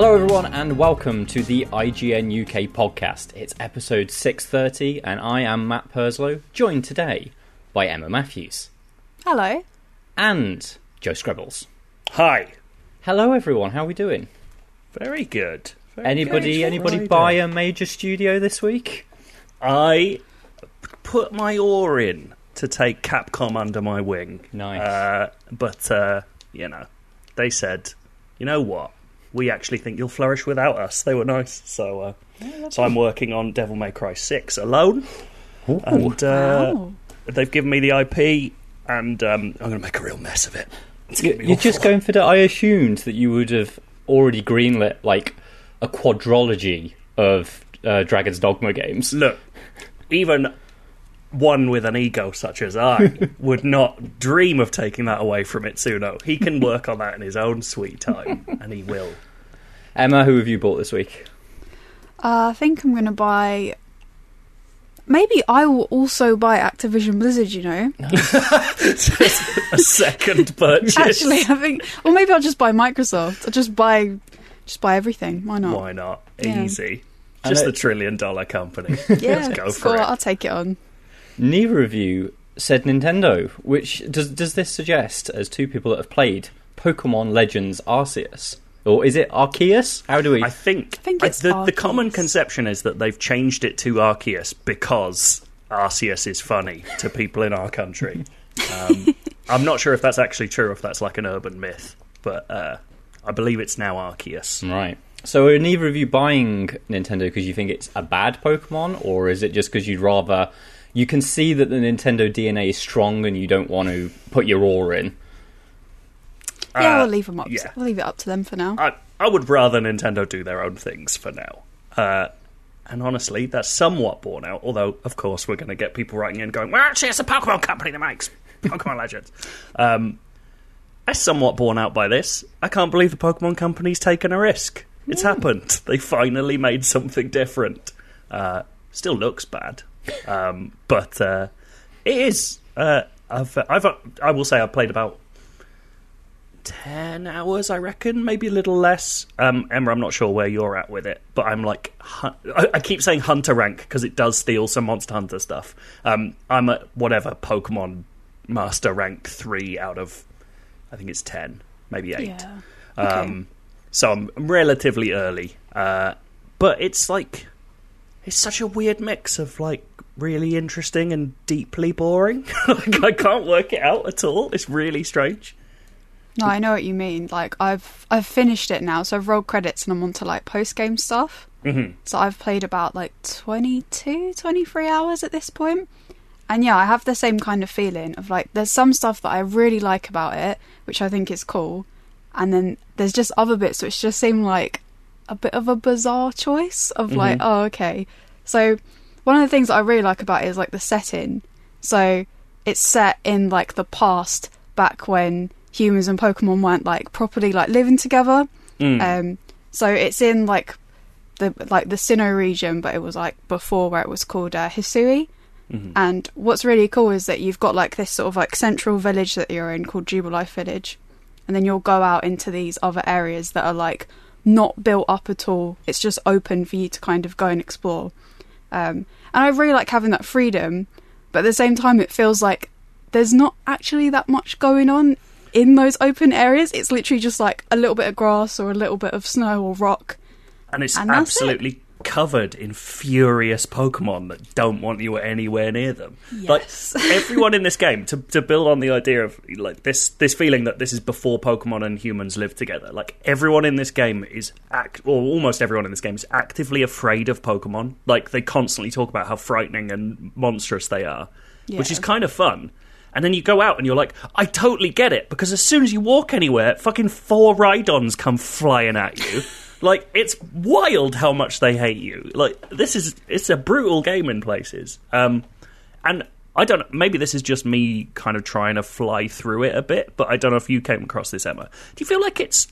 Hello, everyone, and welcome to the IGN UK podcast. It's episode 630, and I am Matt Purslow, joined today by Emma Matthews Hello. and Joe Skrebels. Hi. Hello, everyone. How are we doing? Very good. Very Anybody? good. Anybody Friday. buy a major studio this week? I put my oar in to take Capcom under my wing. Nice. Uh, but uh, you know, they said, you know what? We actually think you'll flourish without us. They were nice. So, uh, so I'm working on Devil May Cry Six alone, and uh, Wow. they've given me the IP, and um, I'm going to make a real mess of it. It's You- gonna be You're just going for the. I assumed that you would have already greenlit like a quadrology of uh, Dragon's Dogma games. look, even one with an ego such as I would not dream of taking that away from Itsuno. He can work on that in his own sweet time, and he will. Emma, who have you bought this week? Uh, I think I'm going to buy. Maybe I will also buy Activision Blizzard, you know? a second purchase. Actually, I think. Or maybe I'll just buy Microsoft. I'll just buy. Just buy everything. Why not? why not? Yeah. Easy. And Just it- the trillion dollar company. Yeah, Let's go for cool. it. I'll take it on. Neither of you said Nintendo, which does does this suggest, as two people that have played Pokemon Legends Arceus, or is it Arceus? How do we? I think, I think I- it's the, the common conception is that they've changed it to Arceus because Arceus is funny to people in our country. Um, I'm not sure if that's actually true, or if that's like an urban myth, but uh, I believe it's now Arceus. Right. So are neither of you buying Nintendo because you think it's a bad Pokemon, or is it just because you'd rather? You can see that the Nintendo DNA is strong, and you don't want to put your oar in. Yeah, Uh, we'll leave them up. yeah. We'll leave it up to them for now. I, I would rather Nintendo do their own things for now. Uh, and honestly, that's somewhat borne out, although, of course, we're going to get people writing in going, well, actually, it's a Pokemon company that makes Pokemon Legends. Um, that's somewhat borne out by this. I can't believe the Pokemon company's taken a risk. It's happened. They finally made something different. Uh, still looks bad, um, but uh, it is. Uh, I've, I've, I will say I've played about 10 hours, I reckon, maybe a little less. Um, Emma, I'm not sure where you're at with it, but I'm like, I, I keep saying Hunter rank because it does steal some Monster Hunter stuff. Um, I'm at whatever Pokemon Master rank 3 out of, I think it's 10, maybe 8. yeah. Um, so I'm relatively early. Uh, but it's like, it's such a weird mix of like really interesting and deeply boring. like, I can't work it out at all. It's really strange. No, I know what you mean. Like I've I've finished it now, so I've rolled credits and I'm on to like post game stuff. hmm So I've played about like 22, 23 hours at this point. And yeah, I have the same kind of feeling of like there's some stuff that I really like about it, which I think is cool. And then there's just other bits which just seem like a bit of a bizarre choice of like, oh, okay. So one of the things that I really like about it is like the setting. So it's set in like the past back when humans and Pokemon weren't like properly like living together. Mm. Um, so it's in like the like the Sinnoh region, but it was like before where it was called uh, Hisui. Mhm. And what's really cool is that you've got like this sort of like central village that you're in called Jubilife Village, and then you'll go out into these other areas that are like not built up at all. It's just open for you to kind of go and explore. Um, and I really like having that freedom, but at the same time, it feels like there's not actually that much going on in those open areas. It's literally just like a little bit of grass or a little bit of snow or rock. and it's And that's it. Covered in furious Pokemon that don't want you anywhere near them. Yes. Like everyone in this game, to to build on the idea of like this this feeling that this is before Pokemon and humans lived together. Like everyone in this game is act, or almost everyone in this game is actively afraid of Pokemon. Like they constantly talk about how frightening and monstrous they are, which is kind of fun. And then you go out and you're like, I totally get it because as soon as you walk anywhere, fucking four Rhydons come flying at you. like it's wild how much they hate you. Like this is it's a brutal game in places. Um, and I don't know. Maybe this is just me kind of trying to fly through it a bit, but I don't know if you came across this, Emma. Do you feel like it's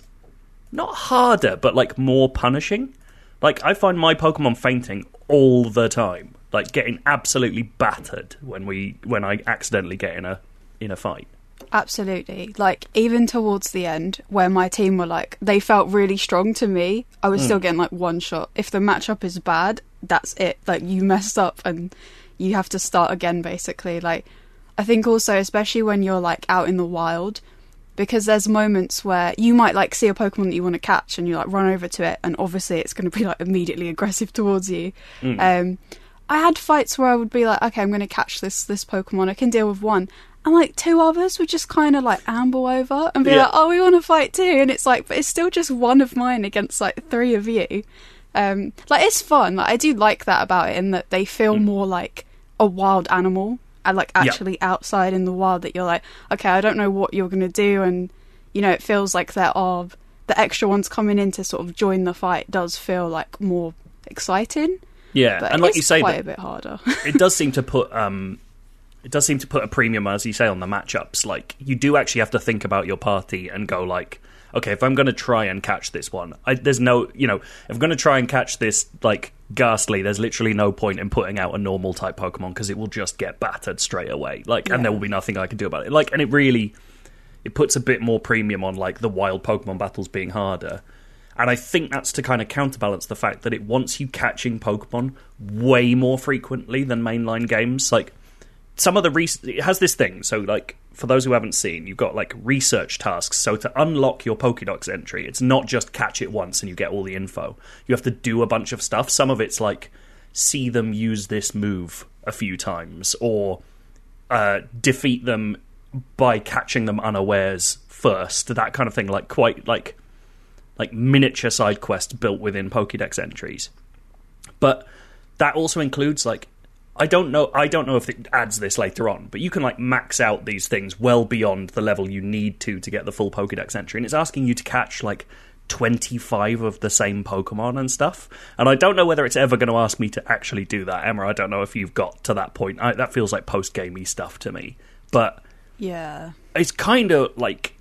not harder, but like more punishing? Like I find my Pokemon fainting all the time, like getting absolutely battered when we when I accidentally get in a in a fight. Absolutely. Like even towards the end, where my team were like they felt really strong to me, I was still getting like one shot. If the matchup is bad, that's it. Like you messed up and you have to start again basically. Like I think also especially when you're like out in the wild because there's moments where you might like see a Pokemon that you want to catch and you like run over to it and obviously it's going to be like immediately aggressive towards you. Um, I had fights where I would be like, okay, I'm going to catch this this Pokemon. I can deal with one, and like two others would just kind of like amble over and be Yeah. like, oh, we want to fight too, and it's like, but it's still just one of mine against like three of you. Um, like it's fun. Like I do like that about it in that they feel more like a wild animal and like Yeah. actually outside in the wild. That you're like, okay, I don't know what you're going to do, and you know, it feels like there are the extra ones coming in to sort of join the fight. Does feel like more exciting, Yeah, but and like you say, quite that a bit harder. it does seem to put um, it does seem to put a premium, as you say, on the matchups. Like you do actually have to think about your party and go like, okay, if I'm going to try and catch this one, I, there's no, you know, if I'm going to try and catch this like Gastly, there's literally no point in putting out a normal type Pokemon because it will just get battered straight away. Like, and there will be nothing I can do about it. Like, and it really, it puts a bit more premium on like the wild Pokemon battles being harder. And I think that's to kind of counterbalance the fact that it wants you catching Pokemon way more frequently than mainline games. Like some of the re- it has this thing. So like for those who haven't seen, you've got like research tasks. So to unlock your Pokédex entry, it's not just catch it once and you get all the info. You have to do a bunch of stuff. Some of it's like see them use this move a few times or uh, defeat them by catching them unawares first. That kind of thing. Like quite like like miniature side quests built within Pokédex entries. But that also includes like I don't know I don't know if it adds this later on, but you can like max out these things well beyond the level you need to to get the full Pokédex entry, and it's asking you to catch like. 25 of the same Pokemon and stuff. And I don't know whether it's ever going to ask me to actually do that. Emma, I don't know if you've got to that point. I, that feels like post gamey stuff to me. But yeah. it's kind of like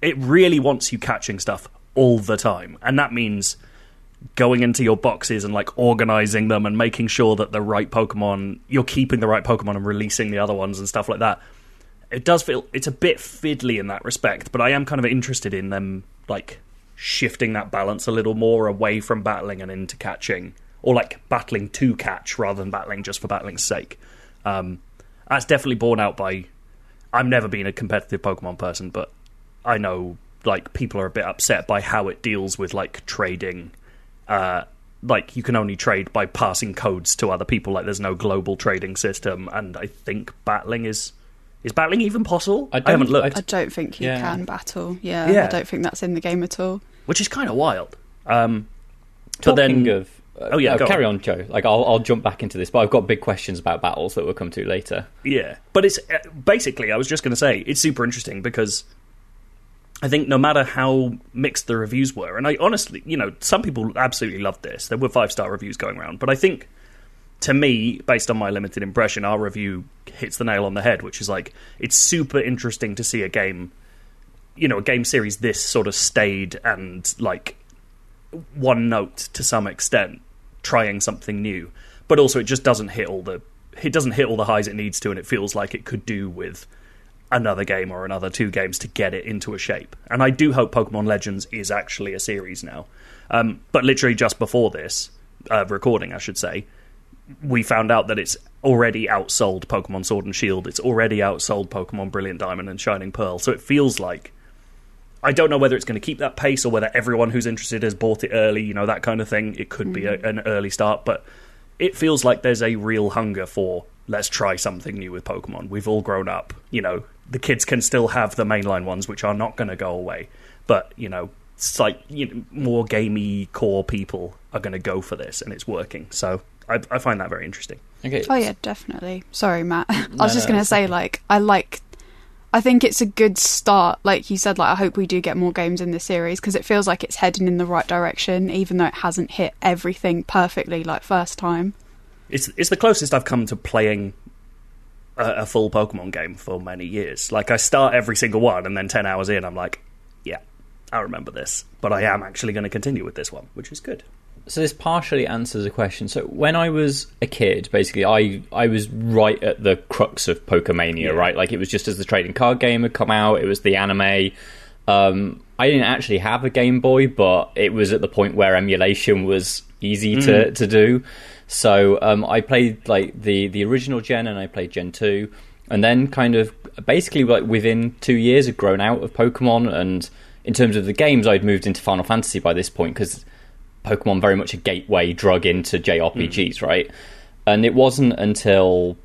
it really wants you catching stuff all the time and that means going into your boxes and like organizing them and making sure that the right pokemon you're keeping the right pokemon and releasing the other ones and stuff like that it does feel it's a bit fiddly in that respect but i am kind of interested in them like shifting that balance a little more away from battling and into catching or like battling to catch rather than battling just for battling's sake um, that's definitely borne out by I've never been a competitive Pokemon person, but I know like people are a bit upset by how it deals with like trading. Uh, like you can only trade by passing codes to other people. Like there's no global trading system, and I think battling is is battling even possible. I I, haven't don't- looked, I don't think you Yeah. can battle. Yeah, Yeah. I don't think that's in the game at all. which is kind of wild. Um, but then, of, uh, Oh, yeah, uh, carry on. on, Joe. Like I'll, I'll jump back into this, but I've got big questions about battles that we'll come to later. Yeah, but it's uh, basically. I was just going to say it's super interesting because I think no matter how mixed the reviews were, and I honestly, you know, some people absolutely loved this. There were five star reviews going around, but I think to me, based on my limited impression, our review hits the nail on the head, which is like it's super interesting to see a game, you know, a game series this sort of stayed and like one note to some extent, trying something new, but also it just doesn't hit all the it doesn't hit all the highs it needs to, and it feels like it could do with another game or another two games to get it into a shape. And I do hope Pokemon Legends is actually a series now. Um, but literally just before this uh, recording, I should say, we found out that it's already outsold Pokemon Sword and Shield. It's already outsold Pokemon Brilliant Diamond and Shining Pearl. So it feels like I don't know whether it's going to keep that pace or whether everyone who's interested has bought it early, you know, that kind of thing. It could be a, an early start, but it feels like there's a real hunger for let's try something new with Pokemon. We've all grown up, you know, the kids can still have the mainline ones, which are not going to go away, but, you know, it's like you know, more gamey core people are going to go for this, and it's working. So I, I find that very interesting. Okay. Oh yeah, definitely. Sorry, Matt. I No, was just no, gonna it's say, like, I like. I think it's a good start. Like you said, like I hope we do get more games in this series because it feels like it's heading in the right direction, even though it hasn't hit everything perfectly like first time. It's it's the closest I've come to playing a, a full Pokemon game for many years. Like I start every single one, and then ten hours in, I'm like, yeah, I remember this, but I am actually going to continue with this one, which is good. so this partially answers a question. So when I was a kid, basically, I I was right at the crux of Pokemania, Yeah. right? Like it was just as the trading card game had come out, it was the anime. Um, I didn't actually have a Game Boy, but it was at the point where emulation was easy to, to do. So um, I played like the the original Gen, and I played Gen two, and then kind of basically like within two years, had grown out of Pokemon. And in terms of the games, I'd moved into Final Fantasy by this point because Pokemon very much a gateway drug into JRPGs, right? And it wasn't until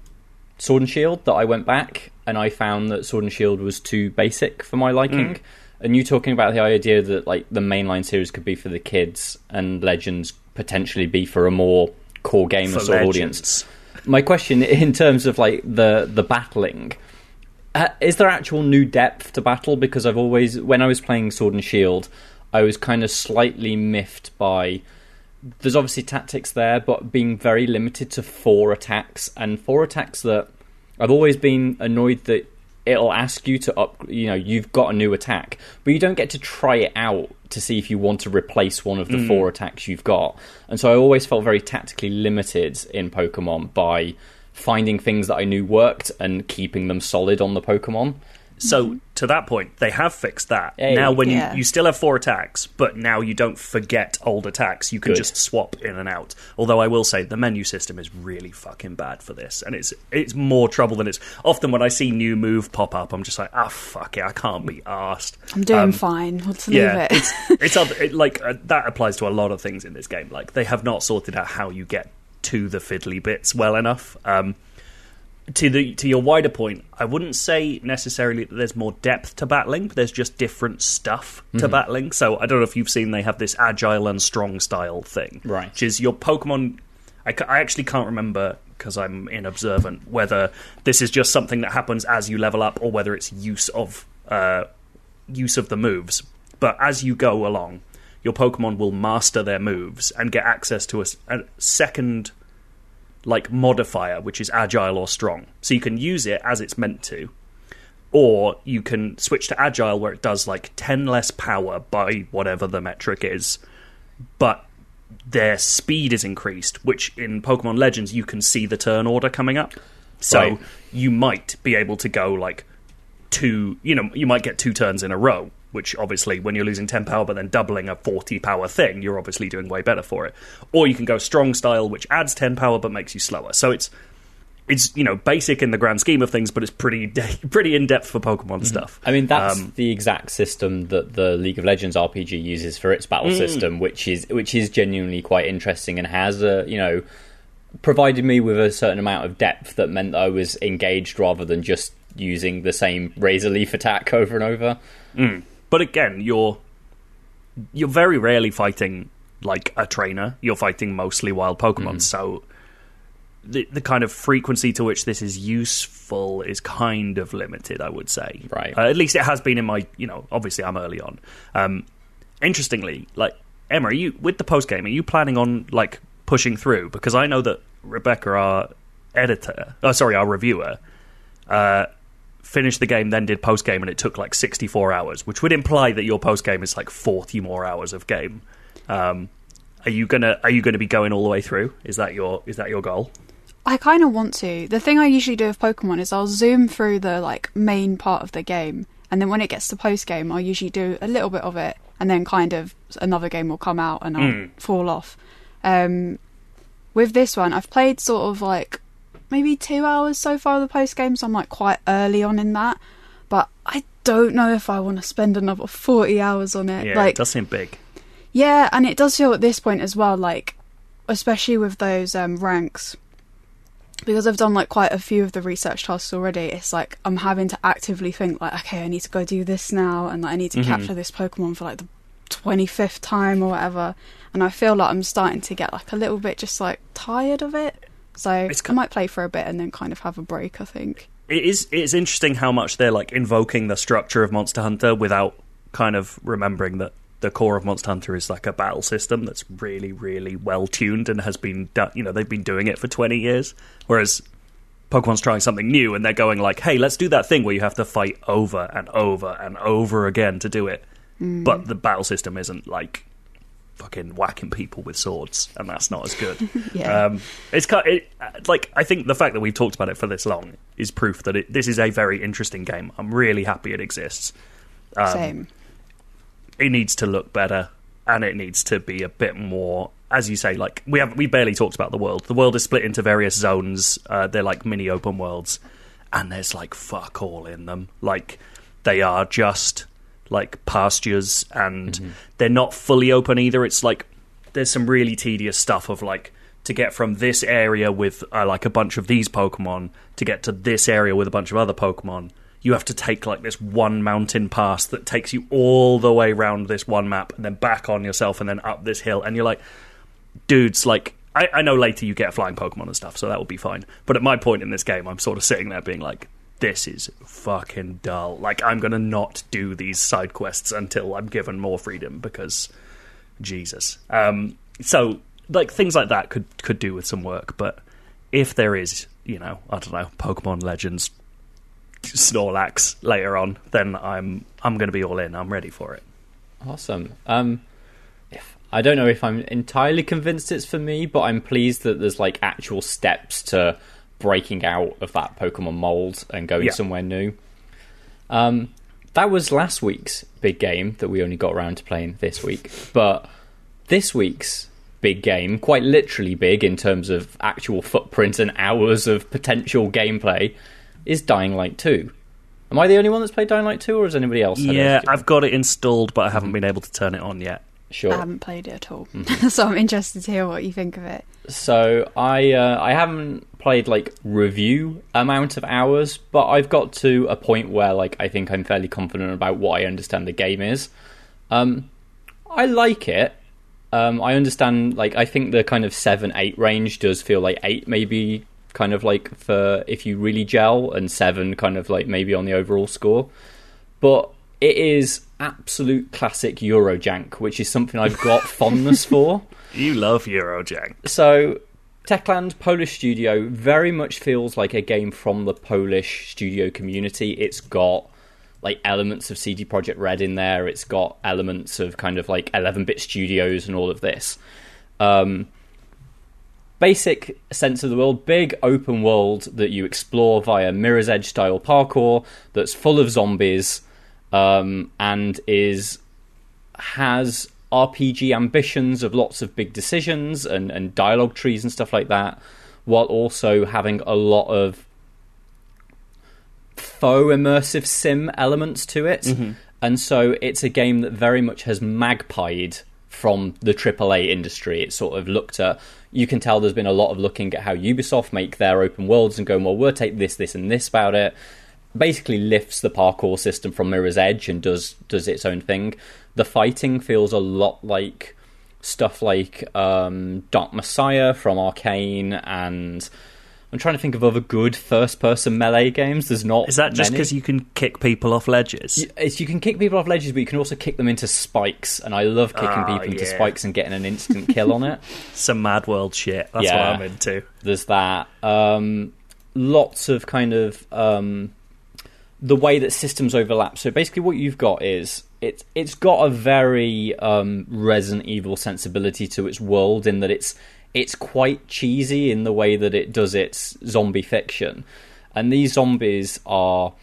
Sword and Shield that I went back and I found that Sword and Shield was too basic for my liking. And you talking about the idea that like the mainline series could be for the kids and Legends potentially be for a more core gamer For sort of audience. My question in terms of like the the battling uh, is there actual new depth to battle? Because I've always, when I was playing Sword and Shield, I was kind of slightly miffed by. There's obviously tactics there, but being very limited to four attacks and four attacks that I've always been annoyed that it'll ask you to up. You know, you've got a new attack, but you don't get to try it out to see if you want to replace one of the hmm. four attacks you've got. And so I always felt very tactically limited in Pokemon by finding things that I knew worked and keeping them solid on the Pokemon. So to that point, they have fixed that. Hey. now, when Yeah. you you still have four attacks, but now you don't forget old attacks. You can Good. just swap in and out. Although I will say the menu system is really fucking bad for this, and it's it's more trouble than it's. Often when I see new move pop up, I'm just like, ah, fuck it, I can't be asked. I'm doing fine. Let's leave Yeah, it. it's it's other, it, like uh, that applies to a lot of things in this game. Like they have not sorted out how you get to the fiddly bits well enough. Um, to the to your wider point, I wouldn't say necessarily that there's more depth to battling, but there's just different stuff to battling. So I don't know if you've seen they have this agile and strong style thing, Right. Which is your Pokemon. I, I actually can't remember because I'm inobservant whether this is just something that happens as you level up or whether it's use of uh, use of the moves. But as you go along, your Pokemon will master their moves and get access to a second like modifier, which is agile or strong. So you can use it as it's meant to, or you can switch to agile where it does like 10 less power by whatever the metric is, but their speed is increased, which in Pokemon Legends you can see the turn order coming up. So Right. you might be able to go like two, you know, you might get two turns in a row, which obviously when you're losing 10 power but then doubling a 40 power thing, you're obviously doing way better for it. Or you can go strong style, which adds 10 power but makes you slower. So it's it's you know basic in the grand scheme of things, but it's pretty pretty in depth for Pokemon stuff. I mean, that's Um, the exact system that the League of Legends RPG uses for its Mm. battle system, which is which is genuinely quite interesting and has a you know provided me with a certain amount of depth that meant that I was engaged rather than just using the same razor leaf attack over and over. But again, you're you're very rarely fighting like a trainer. You're fighting mostly wild Pokemon. So the the kind of frequency to which this is useful is kind of limited, I would say. Right. Uh, at least it has been in my, you know, obviously I'm early on. Um, interestingly, like Emma, are you with the post game? Are you planning on like pushing through? Because I know that Rebecca, our editor, oh sorry, our reviewer, uh, finished the game, then did post game, and it took like 64 hours, which would imply that your post game is like 40 more hours of game. Um, are you gonna Are you gonna be going all the way through? Is that your Is that your goal? I kind of want to. The thing I usually do with Pokemon is I'll zoom through the like main part of the game, and then when it gets to post game, I'll usually do a little bit of it, and then kind of another game will come out and I'll fall off. Um, with this one, I've played sort of like maybe two hours so far of the post game, so I'm like quite early on in that. But I don't know if I want to spend another forty hours on it. Yeah, like it does seem big. yeah, and it does feel at this point as well, like especially with those um, ranks, because I've done like quite a few of the research tasks already. It's like I'm having to actively think like, okay, I need to go do this now, and like, I need to capture this Pokemon for like the twenty fifth time or whatever. And I feel like I'm starting to get like a little bit just like tired of it. So It's I might play for a bit and then kind of have a break. I think. It is it is interesting how much they're like invoking the structure of Monster Hunter without kind of remembering that the core of Monster Hunter is like a battle system that's really really well tuned and has been done. You know they've been doing it for twenty years, whereas Pokemon's trying something new and they're going like, "Hey, let's do that thing where you have to fight over and over and over again to do it." Mm. But the battle system isn't like fucking whacking people with swords, and that's not as good. Yeah. Um, it's kind it, like I think the fact that we've talked about it for this long is proof that it, this is a very interesting game. I'm really happy it exists. Um, Same. It needs to look better, and it needs to be a bit more, as you say. Like we have, we barely talked about the world. The world is split into various zones. Uh, they're like mini open worlds, and there's like fuck all in them. Like they are just like pastures, and they're not fully open either. It's like there's some really tedious stuff of like to get from this area with uh, like a bunch of these Pokemon to get to this area with a bunch of other Pokemon. You have to take like this one mountain pass that takes you all the way around this one map and then back on yourself and then up this hill. And you're like, dudes, like, I, I know later you get flying Pokemon and stuff, so that will be fine. But at my point in this game, I'm sort of sitting there being like, this is fucking dull. Like, I'm going to not do these side quests until I'm given more freedom because Jesus. Um, so, like, things like that could, could do with some work, but if there is, you know, I don't know, Pokemon Legends Snorlax later on, then I'm I'm going to be all in. I'm ready for it. Awesome. Um, if, I don't know if I'm entirely convinced it's for me, but I'm pleased that there's like actual steps to breaking out of that Pokemon mold and going Yeah. somewhere new. Um, that was last week's big game that we only got around to playing this week, but this week's big game, quite literally big in terms of actual footprint and hours of potential gameplay, is Dying Light 2. Am I the only one that's played Dying Light 2, or has anybody else? Yeah, I've got it installed, but I haven't been able to turn it on yet. Sure. I haven't played it at all, Mm-hmm. so I'm interested to hear what you think of it. So I uh, I haven't played like review amount of hours, but I've got to a point where like I think I'm fairly confident about what I understand the game is. Um, I like it. Um, I understand like I think the kind of seven eight range does feel like eight maybe kind of like for if you really gel and seven kind of like maybe on the overall score, but it is absolute classic Eurojank, which is something I've got fondness for. You love Eurojank. So, Techland Polish Studio very much feels like a game from the Polish studio community. It's got like elements of CD Projekt Red in there. It's got elements of kind of like 11-bit studios and all of this. Um, basic sense of the world, big open world that you explore via Mirror's Edge style parkour that's full of zombies um, and is has RPG ambitions of lots of big decisions and, and dialogue trees and stuff like that, while also having a lot of faux immersive sim elements to it. And so it's a game that very much has magpied from the AAA industry. It's sort of looked at. You can tell there's been a lot of looking at how Ubisoft make their open worlds and going, well, we'll take this, this, and this about it basically lifts the parkour system from Mirror's Edge and does does its own thing. The fighting feels a lot like stuff like um, Dark Messiah from Arcane, and I'm trying to think of other good first-person melee games. There's not. Is that just because you can kick people off ledges? It's, you can kick people off ledges, but you can also kick them into spikes, and I love kicking Ah, people into spikes and getting an instant kill on it. Some Mad World shit. That's Yeah. what I'm into. There's that. Um, lots of kind of um, the way that systems overlap. So basically, what you've got is it's it's got a very um, Resident Evil sensibility to its world in that it's it's quite cheesy in the way that it does its zombie fiction, and these zombies are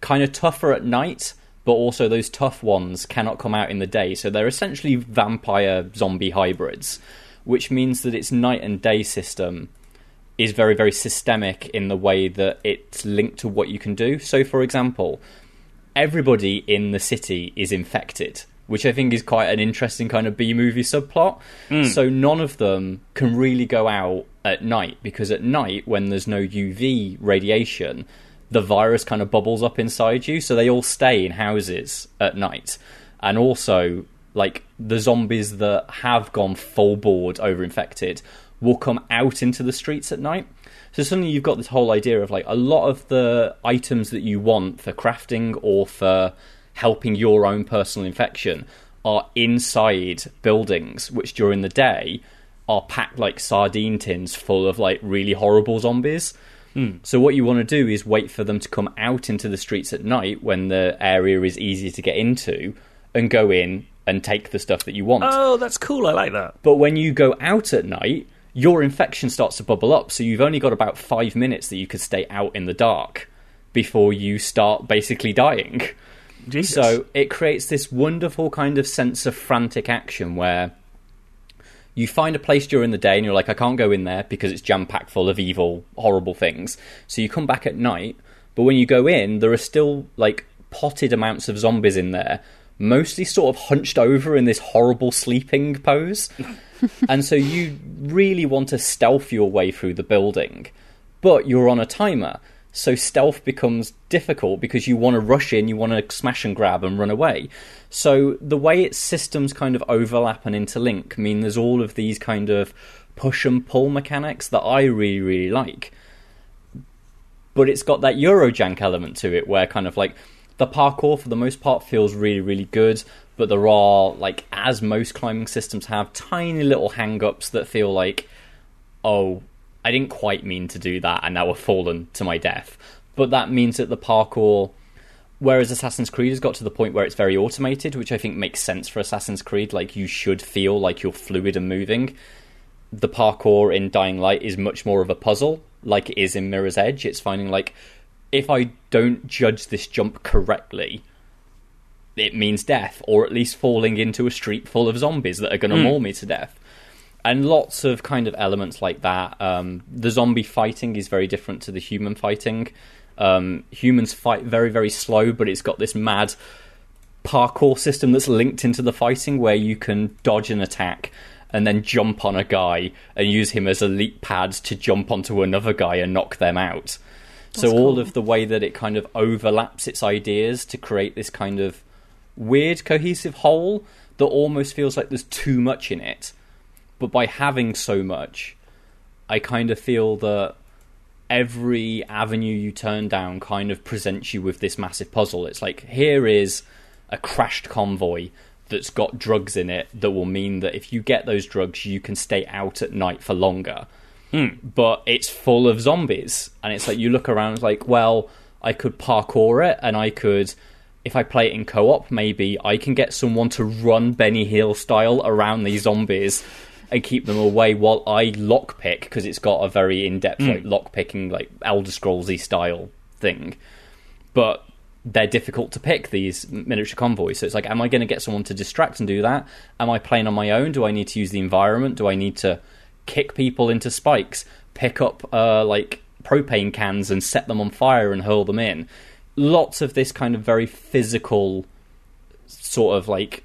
kind of tougher at night. But also, those tough ones cannot come out in the day, so they're essentially vampire zombie hybrids, which means that its night and day system is very very systemic in the way that it's linked to what you can do. So, for example, everybody in the city is infected, which I think is quite an interesting kind of B movie subplot. Hmm. So none of them can really go out at night because at night, when there's no UV radiation, the virus kind of bubbles up inside you. So they all stay in houses at night, and also like the zombies that have gone full board over infected will come out into the streets at night. So suddenly you've got this whole idea of like a lot of the items that you want for crafting or for helping your own personal infection are inside buildings, which during the day are packed like sardine tins full of like really horrible zombies. Hmm. So what you want to do is wait for them to come out into the streets at night when the area is easy to get into and go in and take the stuff that you want. Oh, that's cool. I like that. But when you go out at night, your infection starts to bubble up. So you've only got about five minutes that you could stay out in the dark before you start basically dying. Jesus. So it creates this wonderful kind of sense of frantic action where you find a place during the day and you're like, I can't go in there because it's jam packed full of evil, horrible things. So you come back at night, but when you go in, there are still like potted amounts of zombies in there, mostly sort of hunched over in this horrible sleeping pose. and so you really want to stealth your way through the building, but you're on a timer. So stealth becomes difficult because you want to rush in, you want to smash and grab and run away. So the way its systems kind of overlap and interlink I mean there's all of these kind of push and pull mechanics that I really, really like. But it's got that Eurojank element to it where kind of like the parkour for the most part feels really, really good, but there are like as most climbing systems have tiny little hang ups that feel like oh I didn't quite mean to do that, and now I've fallen to my death. But that means that the parkour, whereas Assassin's Creed has got to the point where it's very automated, which I think makes sense for Assassin's Creed, like you should feel like you're fluid and moving. The parkour in Dying Light is much more of a puzzle, like it is in Mirror's Edge. It's finding like if I don't judge this jump correctly, it means death, or at least falling into a street full of zombies that are going to Mm. maul me to death and lots of kind of elements like that. Um, the zombie fighting is very different to the human fighting. Um, humans fight very, very slow, but it's got this mad parkour system that's linked into the fighting where you can dodge an attack and then jump on a guy and use him as a leap pad to jump onto another guy and knock them out. so That's all of the way that it kind of overlaps its ideas to create this kind of weird cohesive whole that almost feels like there's too much in it but by having so much, I kind of feel that every avenue you turn down kind of presents you with this massive puzzle. It's like here is a crashed convoy that's got drugs in it that will mean that if you get those drugs, you can stay out at night for longer. Hmm. But it's full of zombies, and it's like you look around, it's like, well, I could parkour it, and I could. If I play it in co-op, maybe I can get someone to run Benny Hill style around these zombies and keep them away while I lockpick because it's got a very in-depth like lockpicking like Elder Scrollsy style thing. But they're difficult to pick these miniature convoys. So it's like, am I going to get someone to distract and do that? Am I playing on my own? Do I need to use the environment? Do I need to kick people into spikes, pick up uh, like propane cans and set them on fire and hurl them in? Lots of this kind of very physical sort of like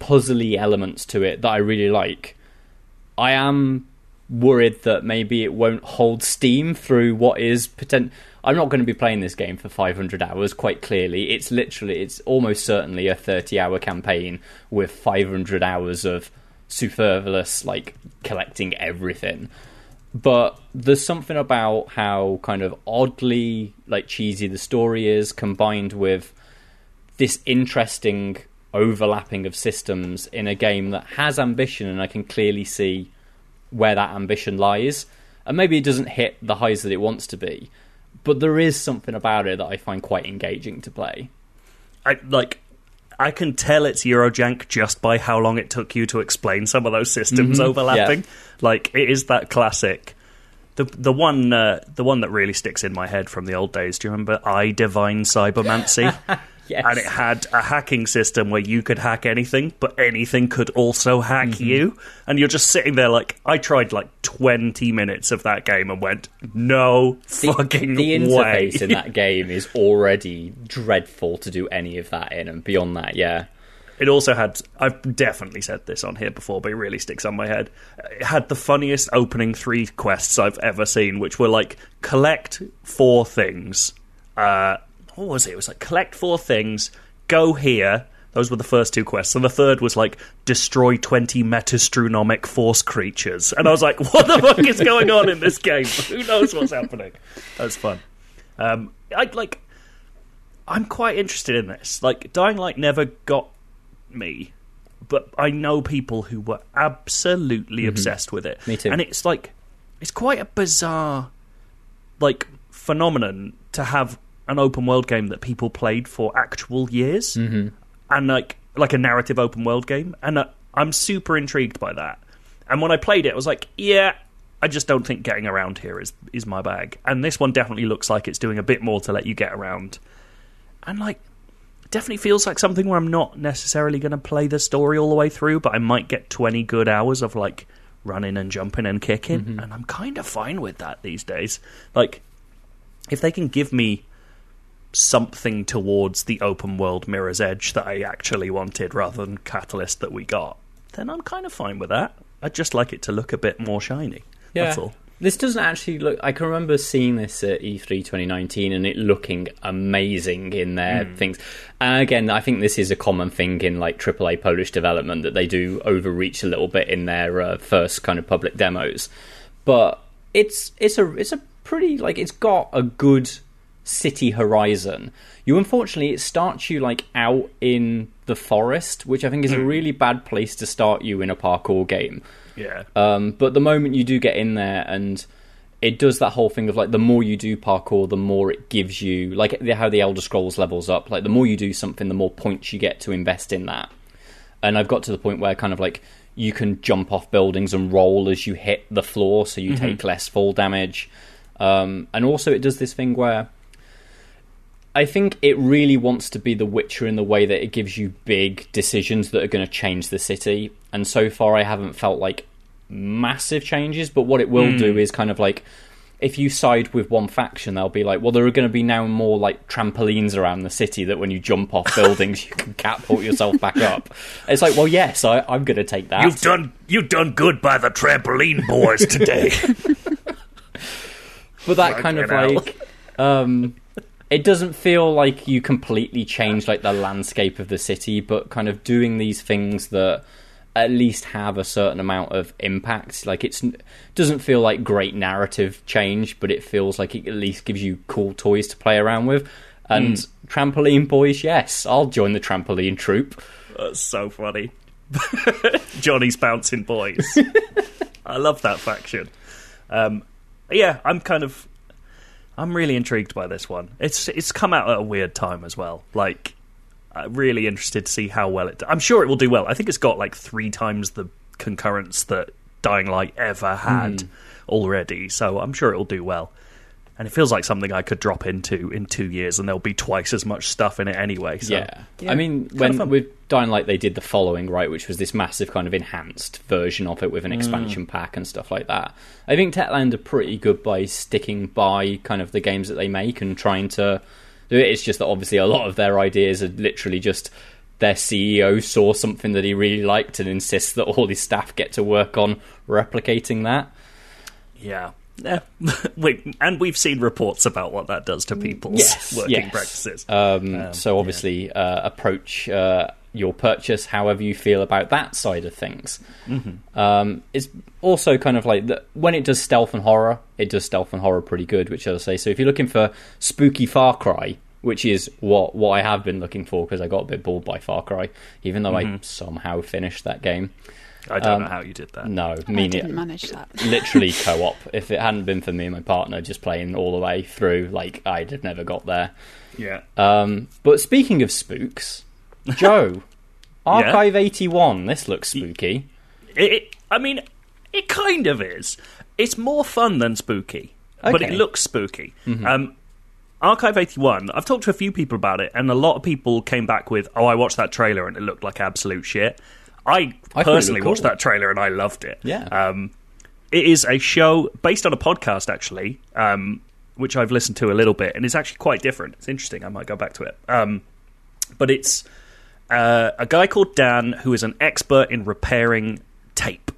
puzzly elements to it that I really like. I am worried that maybe it won't hold steam through what is potent. I'm not going to be playing this game for 500 hours. Quite clearly, it's literally, it's almost certainly a 30-hour campaign with 500 hours of superfluous, like collecting everything. But there's something about how kind of oddly like cheesy the story is, combined with this interesting overlapping of systems in a game that has ambition, and I can clearly see where that ambition lies. And maybe it doesn't hit the highs that it wants to be, but there is something about it that I find quite engaging to play. I like. I can tell it's Eurojank just by how long it took you to explain some of those systems overlapping. Like it is that classic. The the one uh, the one that really sticks in my head from the old days. Do you remember I Divine Cybermancy? Yes. and it had a hacking system where you could hack anything, but anything could also hack Mm-hmm. you. And you're just sitting there like, I tried like 20 minutes of that game and went, no the, fucking the way. interface in that game is already dreadful to do any of that in, and beyond that, yeah. It also had, I've definitely said this on here before, but it really sticks on my head. It had the funniest opening three quests I've ever seen, which were like collect four things. Uh, what was it? It was like collect four things, go here. Those were the first two quests. And the third was like destroy 20 Metastreumonic Force creatures. And I was like, what the fuck is going on in this game? Who knows what's happening? That was fun. Um, I like. I'm quite interested in this. Like, Dying Light never got me, but I know people who were absolutely obsessed with it. Mm-hmm. Me too. And it's like, it's quite a bizarre, like, phenomenon to have an open world game that people played for actual years. Mm-hmm. And like, like a narrative open world game, and uh, I'm super intrigued by that. And when I played it, I was like, yeah, I just don't think getting around here is is my bag. And this one definitely looks like it's doing a bit more to let you get around, and like definitely feels like something where I'm not necessarily going to play the story all the way through, but I might get 20 good hours of like running and jumping and kicking, Mm-hmm. and I'm kind of fine with that these days. Like, if they can give me something towards the open world Mirror's Edge that I actually wanted rather than Catalyst that we got, then I'm kind of fine with that. I'd just like it to look a bit more shiny. That's all. This doesn't actually look. I can remember seeing this at E3 2019 and it looking amazing in their Hmm. things. And again, I think this is a common thing in like AAA Polish development that they do overreach a little bit in their uh, first kind of public demos. But it's it's a it's a pretty like it's got a good city horizon. You unfortunately it starts you like out in the forest, which I think is a really bad place to start you in a parkour game. Yeah. Um, but the moment you do get in there and it does that whole thing of like the more you do parkour, the more it gives you like how the Elder Scrolls levels up. Like the more you do something, the more points you get to invest in that. And I've got to the point where kind of like you can jump off buildings and roll as you hit the floor, so you take less fall damage. Um, and also, it does this thing where I think it really wants to be The Witcher in the way that it gives you big decisions that are going to change the city. And so far, I haven't felt like massive changes. But what it will do is kind of like if you side with one faction, they'll be like, well, there are going to be now more like trampolines around the city that when you jump off buildings, you can catapult yourself back up. It's like, well, yes, I, I'm going to take that. You've done you've done good by the trampoline boys today. but that kind of hell. like um it doesn't feel like you completely change like the landscape of the city but kind of doing these things that at least have a certain amount of impact like it's doesn't feel like great narrative change but it feels like it at least gives you cool toys to play around with and Hmm. trampoline boys yes i'll join the trampoline troop That's so funny. Johnny's bouncing boys. I love that faction. Um, yeah, I'm kind of, I'm really intrigued by this one. It's it's come out at a weird time as well. Like, I'm really interested to see how well it. I'm sure it will do well. I think it's got like three times the concurrence that Dying Light ever had hmm. already. So I'm sure it will do well. And it feels like something I could drop into in two years, and there'll be twice as much stuff in it anyway. So. yeah. Yeah. I mean, when with Dying Light, they did the following, right, which was this massive kind of enhanced version of it with an Mm. expansion pack and stuff like that. I think Techland are pretty good by sticking by kind of the games that they make and trying to do it. It's just that obviously a lot of their ideas are literally just their CEO saw something that he really liked and insists that all his staff get to work on replicating that. Yeah. Yeah. And we've seen reports about what that does to people's Yes, working yes. practices. Um, Um, so obviously, uh, approach uh, your purchase however you feel about that side of things. Mm-hmm. Um, it's also kind of like the, when it does stealth and horror, it does stealth and horror pretty good, which I'll say. So if you're looking for spooky Far Cry, which is what what I have been looking for because I got a bit bored by Far Cry, even though Mm-hmm. I somehow finished that game. I don't um, know how you did that. No, me I me didn't neither manage that. literally co-op. If it hadn't been for me and my partner just playing all the way through, like I'd have never got there. Yeah. Um, but speaking of spooks, Joe, Archive eighty one. This looks spooky. It, it- I mean, it kind of is. It's more fun than spooky, but it looks spooky. Um, Archive 81, I've talked to a few people about it, and a lot of people came back with, oh, I watched that trailer and it looked like absolute shit. I I personally looked watched that trailer and I loved it. Yeah. Um, it is a show based on a podcast, actually, um, which I've listened to a little bit, and it's actually quite different. It's interesting. I might go back to it. Um, but it's uh, a guy called Dan who is an expert in repairing tape.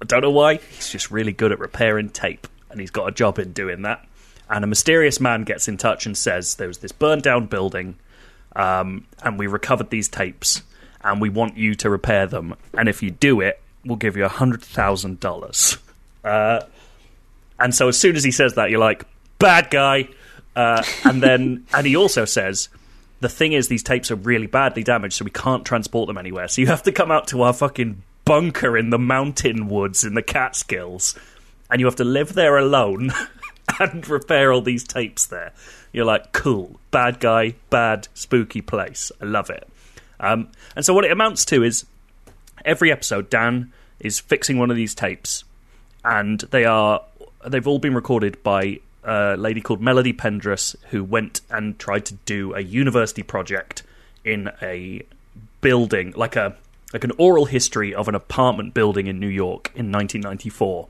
I don't know why. He's just really good at repairing tape, and he's got a job in doing that. And a mysterious man gets in touch and says there was this burned down building, um, and we recovered these tapes, and we want you to repair them. And if you do it, we'll give you a hundred thousand dollars. Uh, and so as soon as he says that, you're like, bad guy. Uh, and then, and he also says, the thing is, these tapes are really badly damaged, so we can't transport them anywhere. So you have to come out to our fucking bunker in the mountain woods in the Catskills, and you have to live there alone and repair all these tapes there. You're like, cool, bad guy, bad, spooky place. I love it. Um, and so what it amounts to is every episode, Dan is fixing one of these tapes, and they are they've all been recorded by a lady called Melody Pendras, who went and tried to do a university project in a building, like a like an oral history of an apartment building in New York in 1994.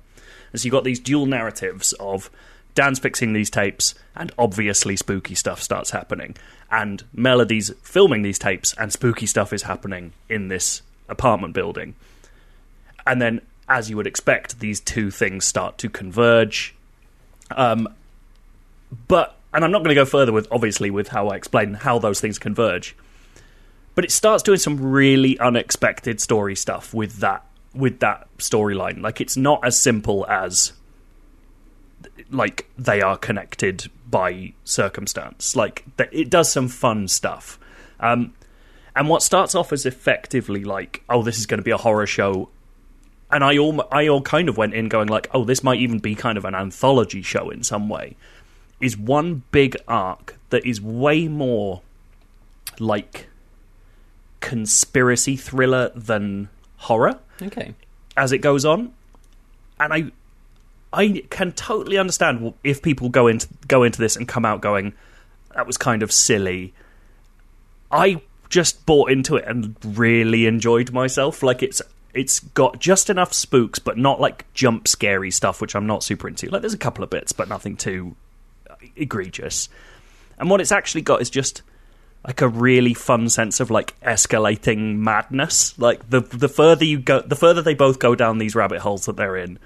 And so you've got these dual narratives of Dan's fixing these tapes, and obviously spooky stuff starts happening. And Melody's filming these tapes, and spooky stuff is happening in this apartment building. And then, as you would expect, these two things start to converge. Um, but, and I'm not going to go further with, obviously, with how I explain how those things converge. But it starts doing some really unexpected story stuff with that with that storyline. Like it's not as simple as like they are connected by circumstance. Like it does some fun stuff. Um, and what starts off as effectively like, oh, this is going to be a horror show, and I all I all kind of went in going like, oh, this might even be kind of an anthology show in some way. Is one big arc that is way more like conspiracy thriller than horror Okay. as it goes on, and I I can totally understand if people go into go into this and come out going that was kind of silly. I just bought into it and really enjoyed myself. Like it's it's got just enough spooks, but not like jump scary stuff, which I'm not super into. Like there's a couple of bits, but nothing too uh, egregious. And what it's actually got is just like a really fun sense of like escalating madness. Like the the further you go, the further they both go down these rabbit holes that they're in,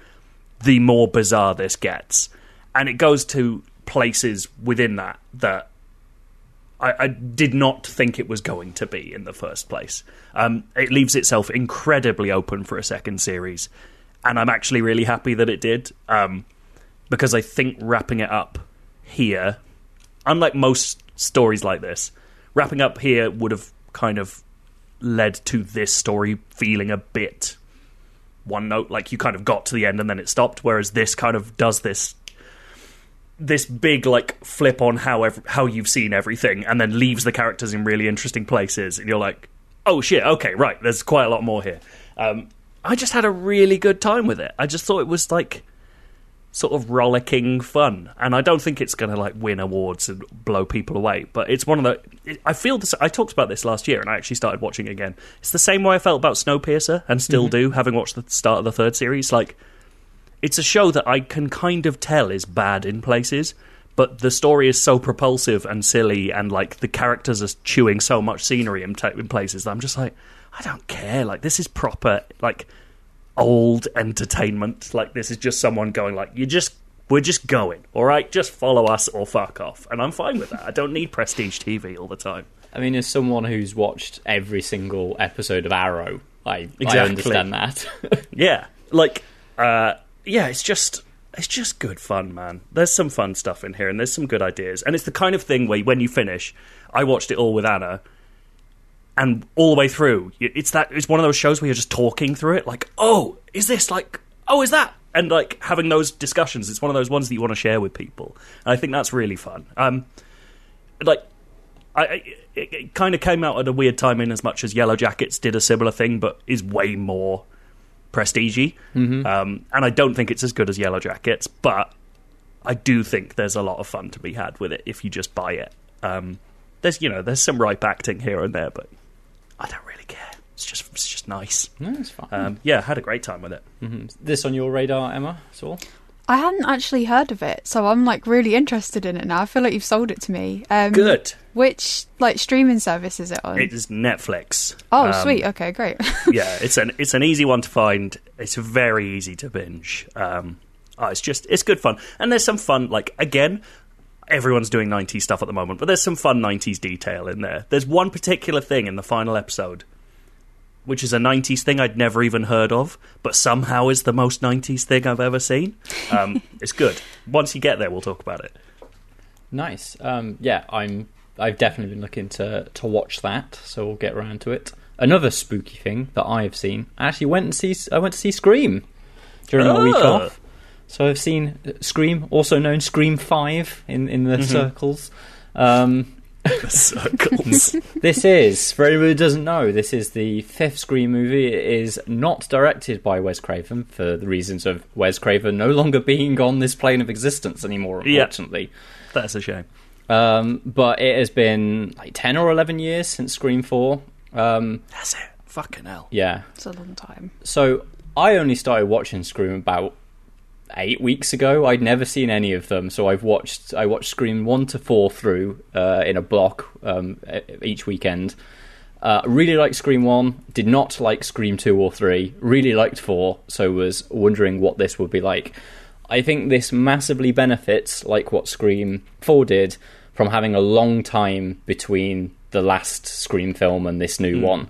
the more bizarre this gets, and it goes to places within that that I, I did not think it was going to be in the first place. Um, it leaves itself incredibly open for a second series, and I'm actually really happy that it did um, because I think wrapping it up here, unlike most stories like this, wrapping up here would have kind of led to this story feeling a bit one note like you kind of got to the end and then it stopped whereas this kind of does this this big like flip on how ev- how you've seen everything and then leaves the characters in really interesting places and you're like oh shit okay right there's quite a lot more here. Um, i just had a really good time with it. I just thought it was like sort of rollicking fun. And i don't think it's going to like win awards and blow people away but it's one of the i feel this i talked about this last year and i actually started watching it again. It's the same way i felt about snowpiercer and still mm-hmm. do having watched the start of the third series. Like it's a show that i can kind of tell is bad in places but the story is so propulsive and silly and like the characters are chewing so much scenery in, in places that i'm just like i don't care. Like this is proper like old entertainment. Like this is just someone going like, you just we're just going, all right? Just follow us or fuck off, and I'm fine with that. I don't need prestige TV all the time. I mean, as someone who's watched every single episode of Arrow, I, I Exactly. understand that. Yeah, like uh, yeah, it's just it's just good fun, man. There's some fun stuff in here, and there's some good ideas, and it's the kind of thing where when you finish, I watched it all with Anna. And all the way through, it's that it's one of those shows where you're just talking through it, like, oh, is this like, oh, is that, and like having those discussions. It's one of those ones that you want to share with people, and I think that's really fun. Um, like, I, I it, it kind of came out at a weird time in as much as Yellow Jackets did a similar thing, but is way more prestigey. Um, and I don't think it's as good as Yellow Jackets, but I do think there's a lot of fun to be had with it if you just buy it. Um, there's you know there's some ripe acting here and there, but I don't really care. It's just it's just nice. no, it's fine. Um, yeah, I had a great time with it. Mhm. This on your radar, Emma? At all? I hadn't actually heard of it, so I'm like really interested in it now. I feel like you've sold it to me. Um, Good. Which like streaming service is it on? It is Netflix. oh, Um, sweet. Okay, great. yeah, it's an it's an easy one to find. It's very easy to binge. Um, oh, it's just it's good fun, and there's some fun. Like again, everyone's doing '90s stuff at the moment, but there's some fun '90s detail in there. There's one particular thing in the final episode, which is a '90s thing I'd never even heard of, but somehow is the most '90s thing I've ever seen. Um, it's good. Once you get there, we'll talk about it. Nice. Um, yeah, I'm. I've definitely been looking to to watch that, so we'll get around to it. Another spooky thing that I've seen. I actually went and see. I went to see Scream during my week Oh. off. So I've seen Scream, also known Scream Five in in the Mm-hmm. circles. Um, the circles. this is, for anyone who doesn't know, this is the fifth Scream movie. It is not directed by Wes Craven for the reasons of Wes Craven no longer being on this plane of existence anymore, Yeah. unfortunately. That's a shame. Um, but it has been like 10 or 11 years since Scream 4. Um, That's it. Fucking hell. yeah. It's a long time. So I only started watching Scream about eight weeks ago. I'd never seen any of them, so I've watched I watched Scream one to four through uh, in a block um, each weekend. Uh, really liked Scream one. Did not like Scream two or three. Really liked four. So was wondering what this would be like. I think this massively benefits, like what Scream four did, from having a long time between the last Scream film and this new one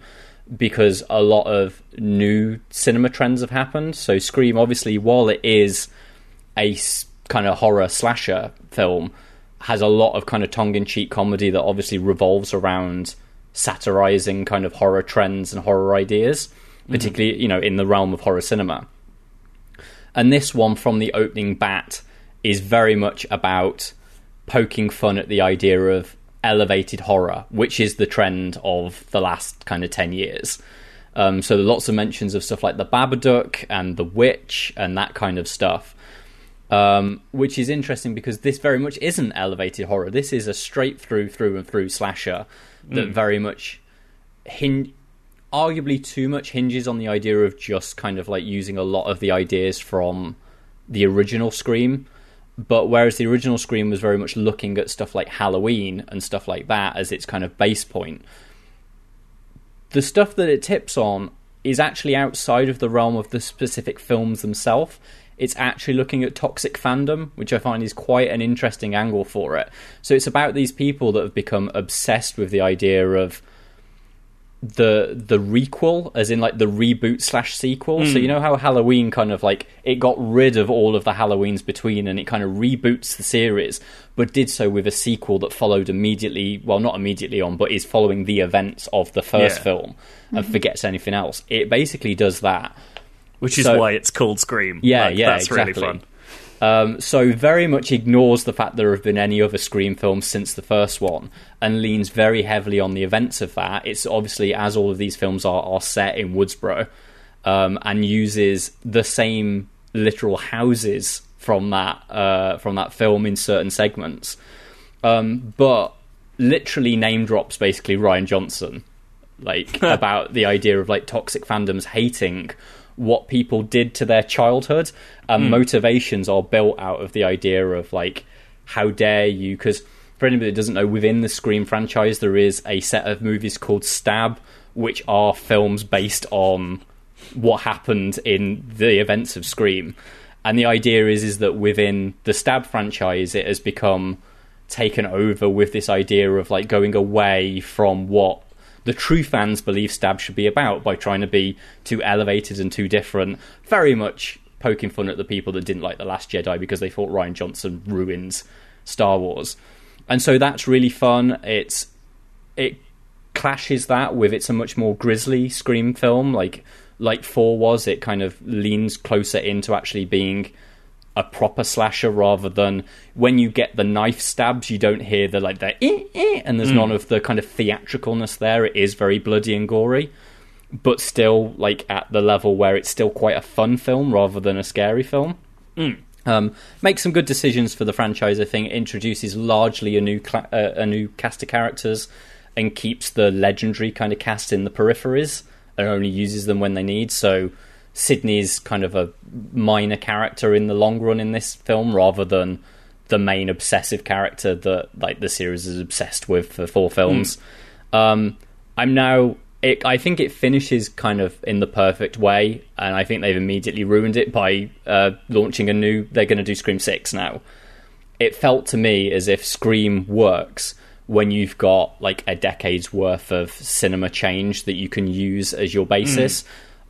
because a lot of new cinema trends have happened. So Scream, obviously, while it is a kind of horror slasher film, has a lot of kind of tongue-in-cheek comedy that obviously revolves around satirizing kind of horror trends and horror ideas, mm-hmm. particularly you know in the realm of horror cinema. And this one, from the opening bat, is very much about poking fun at the idea of elevated horror, which is the trend of the last kind of 10 years. Um, so, lots of mentions of stuff like the Babadook and the Witch and that kind of stuff, um, which is interesting because this very much isn't elevated horror. This is a straight through, through and through slasher that very much hin- arguably too much hinges on the idea of just kind of like using a lot of the ideas from the original Scream. But whereas the original Scream was very much looking at stuff like Halloween and stuff like that as its kind of base point, the stuff that it tips on is actually outside of the realm of the specific films themselves. It's actually looking at toxic fandom, which I find is quite an interesting angle for it. So it's about these people that have become obsessed with the idea of the the requel as in like the reboot slash sequel so hmm. you know how halloween kind of like it got rid of all of the halloweens between and it kind of reboots the series but did so with a sequel that followed immediately well not immediately on but is following the events of the first Yeah. film and mm-hmm. forgets anything else it basically does that Which is So- why it's called Scream. yeah Like, yeah That's exactly. really fun. Um, so very much ignores the fact there have been any other Scream films since the first one, and leans very heavily on the events of that. It's obviously as all of these films are, are set in Woodsboro, um, and uses the same literal houses from that uh, from that film in certain segments, um, but literally name drops basically Rian Johnson, like about the idea of like toxic fandoms hating what people did to their childhood. And motivations are built out of the idea of like how dare you? Because for anybody that doesn't know within the scream franchise there is a set of movies called stab which are films based on what happened in the events of scream. And the idea is is that within the stab franchise it has become taken over with this idea of like going away from what the true fans believe Stab should be about by trying to be too elevated and too different. Very much poking fun at the people that didn't like The Last Jedi because they thought Rian Johnson ruins Star Wars. And so that's really fun. It's it clashes that with it's a much more grisly scream film like like 4 was it kind of leans closer into actually being a proper slasher rather than when you get the knife stabs you don't hear the like the eh, eh, and there's none of the kind of theatricalness there it is very bloody and gory but still like at the level where it's still quite a fun film rather than a scary film um, makes some good decisions for the franchise. I think It introduces largely a new cla- uh, a new cast of characters and keeps the legendary kind of cast in the peripheries and only uses them when they need. So Sidney's kind of a minor character in the long run in this film rather than the main obsessive character that like the series is obsessed with for four films. Um, I'm now. It, I think it finishes kind of in the perfect way, and I think they've immediately ruined it by uh, launching a new. They're going to do Scream Six now. It felt to me as if Scream works when you've got like a decade's worth of cinema change that you can use as your basis.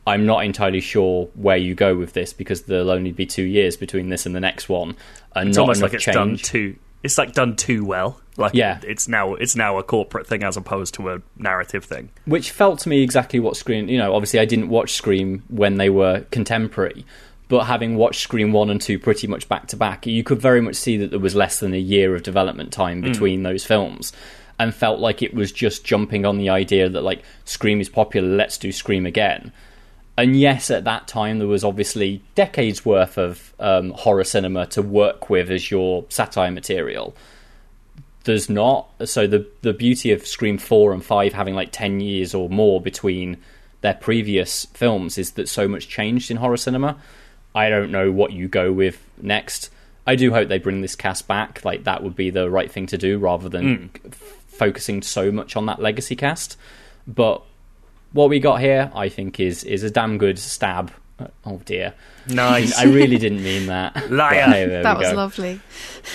I'm not entirely sure where you go with this because there'll only be two years between this and the next one, and It's not almost like it's change. done too. It's like done too well. Like Yeah. it's now it's now a corporate thing as opposed to a narrative thing. which felt to me exactly what Scream. You know, obviously I didn't watch Scream when they were contemporary, but having watched Scream one and two pretty much back to back, you could very much see that there was less than a year of development time mm. between those films, and felt like it was just jumping on the idea that like Scream is popular, let's do Scream again. And yes, at that time there was obviously decades worth of um, horror cinema to work with as your satire material. There's not, so the the beauty of Scream four and five having like ten years or more between their previous films is that so much changed in horror cinema. I don't know what you go with next. I do hope they bring this cast back. Like that would be the right thing to do rather than f- focusing so much on that legacy cast. But what we got here, I think, is is a damn good stab. Oh dear, Nice. I really didn't mean that. Liar. Hey, that was go. lovely.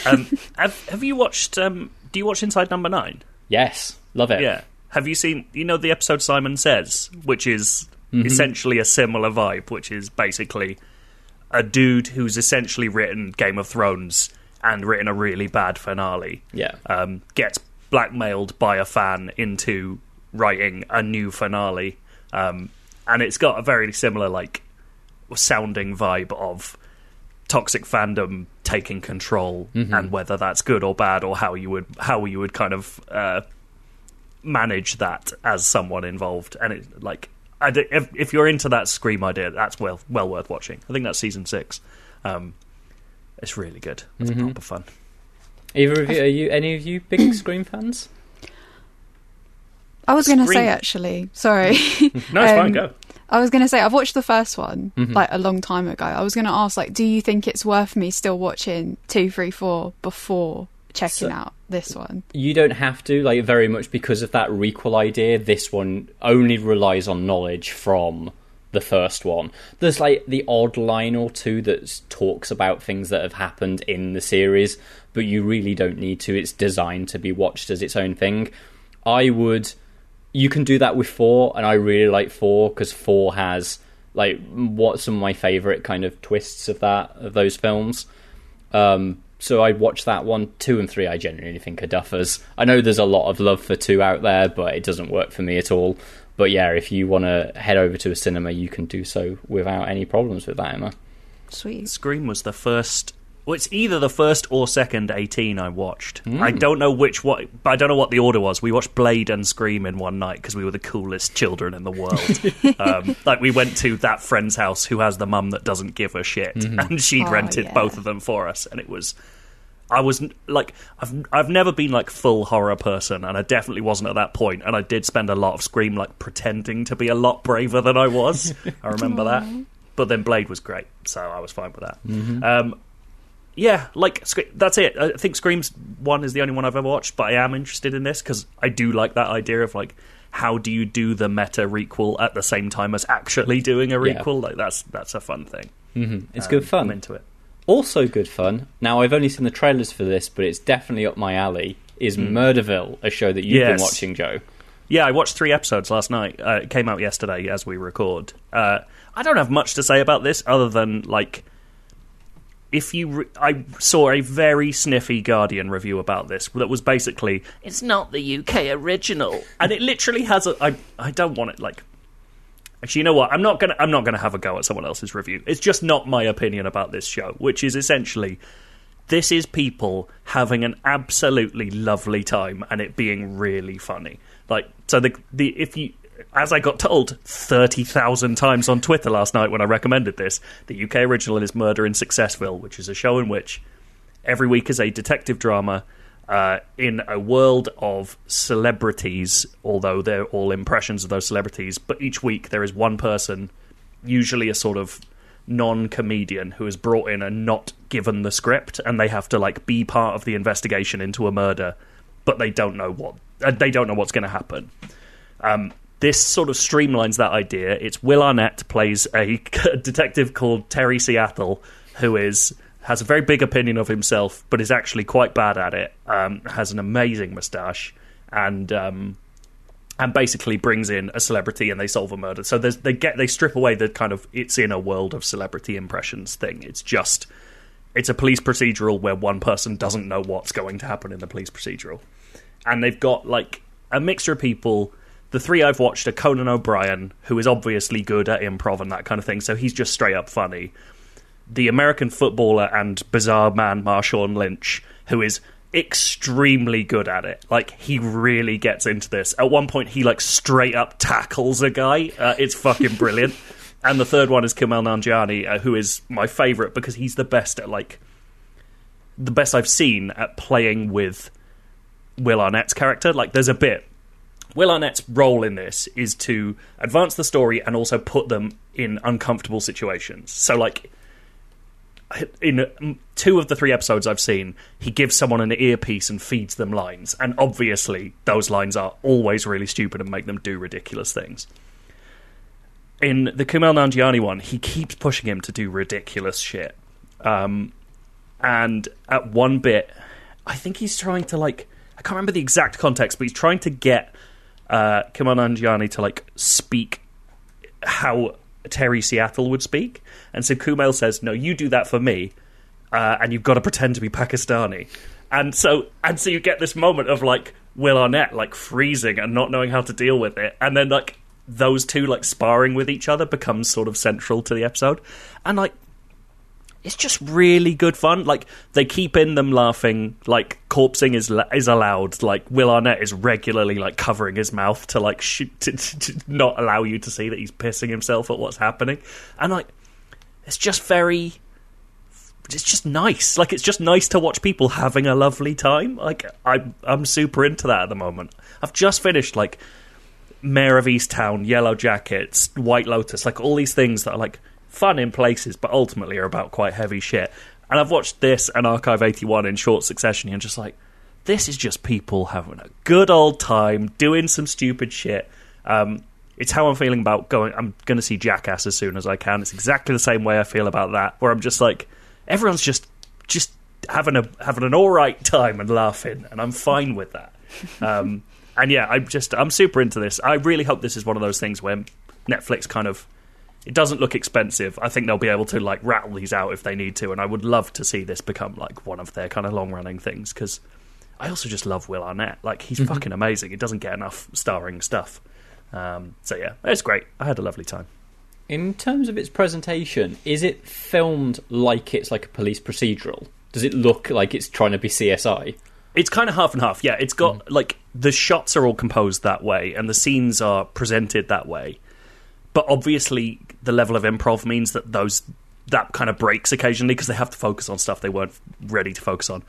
um, have, have you watched? Um, do you watch Inside Number Nine? Yes, love it. Yeah. Have you seen? You know the episode Simon Says, which is Mm-hmm. essentially a similar vibe, which is basically a dude who's essentially written Game of Thrones and written a really bad finale. Yeah. Um, gets blackmailed by a fan into writing a new finale, um, and it's got a very similar like sounding vibe of toxic fandom taking control and whether that's good or bad or how you would how you would kind of uh, manage that as someone involved. And it like I d- if, if you're into that scream idea that's well well worth watching. I think that's season six. Um, it's really good. It's proper fun. Either of you, are you any of you big Scream fans? I was going to say actually, sorry. no it's fine Um, go I was going to say I've watched the first one like a long time ago. I was going to ask like, do you think it's worth me still watching two, three, four before checking So- out this one? You don't have to, like, very much because of that requel idea. This one only relies on knowledge from the first one. There's, like, the odd line or two that talks about things that have happened in the series, but you really don't need to. It's designed to be watched as its own thing. I would. You can do that with four, and I really like four because four has like what some of my favorite kind of twists of that of those films. Um, so I'd watch that one. Two and three, I genuinely think are duffers. I know there's a lot of love for two out there, but it doesn't work for me at all. But yeah, if you want to head over to a cinema, you can do so without any problems with that, Emma. Sweet. Scream was the first. Well, it's either the first or second 18 I watched. Hmm. I don't know which what. I don't know what the order was. We watched Blade and Scream in one night because we were the coolest children in the world. um, like we went to that friend's house who has the mum that doesn't give a shit, Mm-hmm. and she'd Oh, rented yeah. both of them for us, and it was. I was like, I've I've never been like full horror person, and I definitely wasn't at that point. And I did spend a lot of Scream like pretending to be a lot braver than I was. I remember that. But then Blade was great, so I was fine with that. Um, yeah, like that's it. I think Scream's one is the only one I've ever watched, but I am interested in this because I do like that idea of like how do you do the meta requel at the same time as actually doing a Yeah. Like that's that's a fun thing. It's Um, good fun. I'm into it. Also good fun. Now I've only seen the trailers for this, but it's definitely up my alley. Is Murderville a show that you've. Yes. been watching, Joe? Yeah, I watched three episodes last night. Uh, it came out yesterday as we record. Uh, I don't have much to say about this other than like if you re- I saw a very sniffy Guardian review about this that was basically it's not the UK original, and it literally has a. I I don't want it like. Actually, you know what? I'm not gonna. I'm not gonna have a go at someone else's review. It's just not my opinion about this show, which is essentially this is people having an absolutely lovely time and it being really funny. Like so the the if you as I got told thirty thousand times on Twitter last night when I recommended this, the UK original is Murder in Successville, which is a show in which every week is a detective drama uh, in a world of celebrities, although they're all impressions of those celebrities. But each week there is one person, usually a sort of non-comedian, who is brought in and not given the script, and they have to like be part of the investigation into a murder, but they don't know what they don't know what's going to happen. Um, this sort of streamlines that idea. It's Will Arnett plays a detective called Terry Seattle, who is has a very big opinion of himself, but is actually quite bad at it. Um, has an amazing moustache, and um, and basically brings in a celebrity and they solve a murder. So they get they strip away the kind of it's in a world of celebrity impressions thing. It's just it's a police procedural where one person doesn't know what's going to happen in the police procedural, and they've got like a mixture of people. The three I've watched are Conan O'Brien, who is obviously good at improv and that kind of thing, so he's just straight up funny. The American footballer and bizarre man Marshawn Lynch, who is extremely good at it. Like he really gets into this. At one point, he like straight up tackles a guy. Uh, it's fucking brilliant. and the third one is Kumail Nanjiani, uh, who is my favorite because he's the best at like the best I've seen at playing with Will Arnett's character. Like, there's a bit. Will Arnett's role in this is to advance the story and also put them in uncomfortable situations. So, like, in two of the three episodes I've seen, he gives someone an earpiece and feeds them lines, and obviously those lines are always really stupid and make them do ridiculous things. In the Kumail Nanjiani one, he keeps pushing him to do ridiculous shit, um, and at one bit, I think he's trying to like I can't remember the exact context, but he's trying to get uh, Kumail Nanjiani to like speak how Terry Seattle would speak. And so Kumail says, "No, you do that for me, uh, and you've got to pretend to be Pakistani." And so, and so you get this moment of like Will Arnett like freezing and not knowing how to deal with it, and then like those two like sparring with each other becomes sort of central to the episode, and like it's just really good fun. Like they keep in them laughing. Like corpsing is is allowed. Like Will Arnett is regularly like covering his mouth to like to, to, to not allow you to see that he's pissing himself at what's happening. And like it's just very. It's just nice. Like it's just nice to watch people having a lovely time. Like I'm I'm super into that at the moment. I've just finished like Mare of Easttown, Yellow Jackets, White Lotus, like all these things that are like fun in places, but ultimately are about quite heavy shit. And I've watched this and Archive 81 in short succession, and just like, this is just people having a good old time, doing some stupid shit. Um, it's how I'm feeling about going. I'm going to see Jackass as soon as I can. It's exactly the same way I feel about that, where I'm just like, everyone's just just having a having an all right time and laughing, and I'm fine with that. Um, and yeah, I'm just I'm super into this. I really hope this is one of those things where Netflix kind of it doesn't look expensive. I think they'll be able to like rattle these out if they need to, and I would love to see this become like one of their kind of long running things because I also just love Will Arnett. Like he's mm-hmm. fucking amazing. It doesn't get enough starring stuff. Um, so yeah, it's great. I had a lovely time. In terms of its presentation, is it filmed like it's like a police procedural? Does it look like it's trying to be CSI? It's kind of half and half. Yeah, it's got mm. like the shots are all composed that way, and the scenes are presented that way. But obviously, the level of improv means that those that kind of breaks occasionally because they have to focus on stuff they weren't ready to focus on.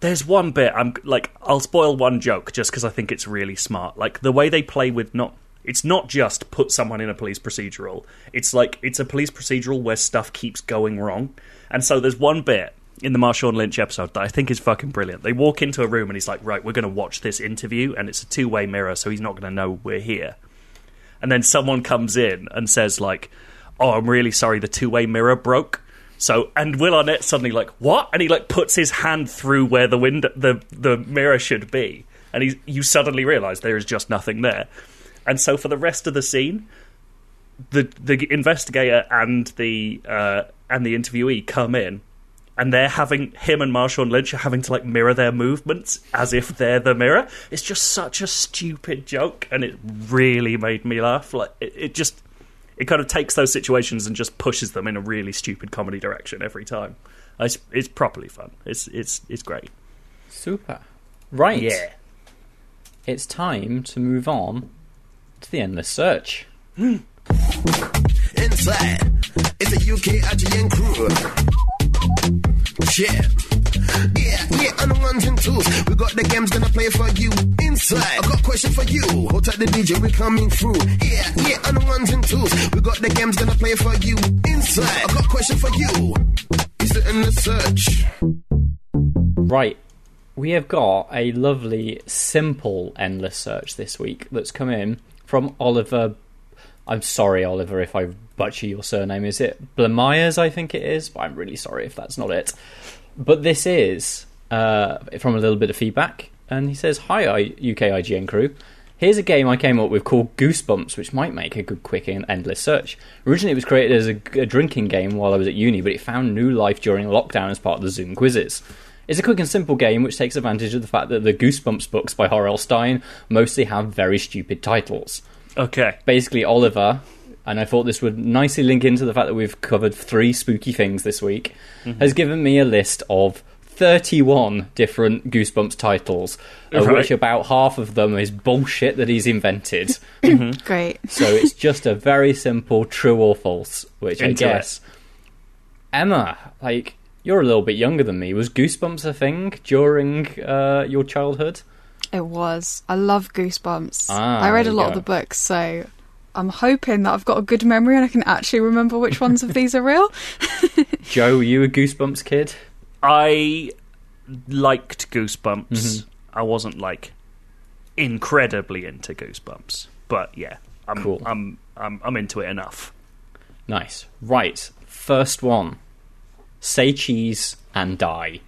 There's one bit I'm like I'll spoil one joke just because I think it's really smart. Like the way they play with not it's not just put someone in a police procedural. It's like it's a police procedural where stuff keeps going wrong. And so there's one bit in the Marshawn Lynch episode that I think is fucking brilliant. They walk into a room and he's like, "Right, we're going to watch this interview and it's a two-way mirror so he's not going to know we're here." And then someone comes in and says like, oh, I'm really sorry, the two way mirror broke. So and Will Arnett suddenly like what? And he like puts his hand through where the window the the mirror should be, and he you suddenly realise there is just nothing there. And so for the rest of the scene, the the investigator and the uh, and the interviewee come in, and they're having him and Marshawn Lynch are having to like mirror their movements as if they're the mirror. It's just such a stupid joke, and it really made me laugh. Like it, it just it kind of takes those situations and just pushes them in a really stupid comedy direction every time. Uh, it's, it's properly fun. It's it's it's great. Super. Right. Yeah. It's time to move on to the endless search. Inside, it's a UK IGN crew. Yeah. Yeah, yeah, on the ones and twos. We got the games gonna play for you. Inside, I got a question for you. Hold tight the DJ, we coming through. Yeah, yeah, on the ones and twos. We got the games gonna play for you. Inside, I got a question for you. Is it in the search? Right. We have got a lovely, simple endless search this week that's come in from Oliver. I'm sorry, Oliver, if I butcher your surname. Is it Blamires? I think it is, but I'm really sorry if that's not it. But this is uh, from a little bit of feedback, and he says, "Hi, UK IGN crew." Here's a game I came up with called Goosebumps, which might make a good, quick, and endless search. Originally, it was created as a, a, drinking game while I was at uni, but it found new life during lockdown as part of the Zoom quizzes. It's a quick and simple game which takes advantage of the fact that the Goosebumps books by R.L. Stine mostly have very stupid titles. Okay. Basically, Oliver and I thought this would nicely link into the fact that we've covered three spooky things this week, mm-hmm. has given me a list of 31 different Goosebumps titles, of which about half of them is bullshit that he's invented. Great. so it's just a very simple true or false, which Into I guess. Emma, like, you're a little bit younger than me. Was Goosebumps a thing during uh, your childhood? It was. I love Goosebumps. Ah, I read a lot go. of the books, so I'm hoping that I've got a good memory and I can actually remember which ones of these are real. Joe, were you a Goosebumps kid? I liked Goosebumps. Mm-hmm. I wasn't like incredibly into Goosebumps, but yeah, I'm Cool. I'm I'm I'm into it enough. Nice. Right. First one. Say cheese and die.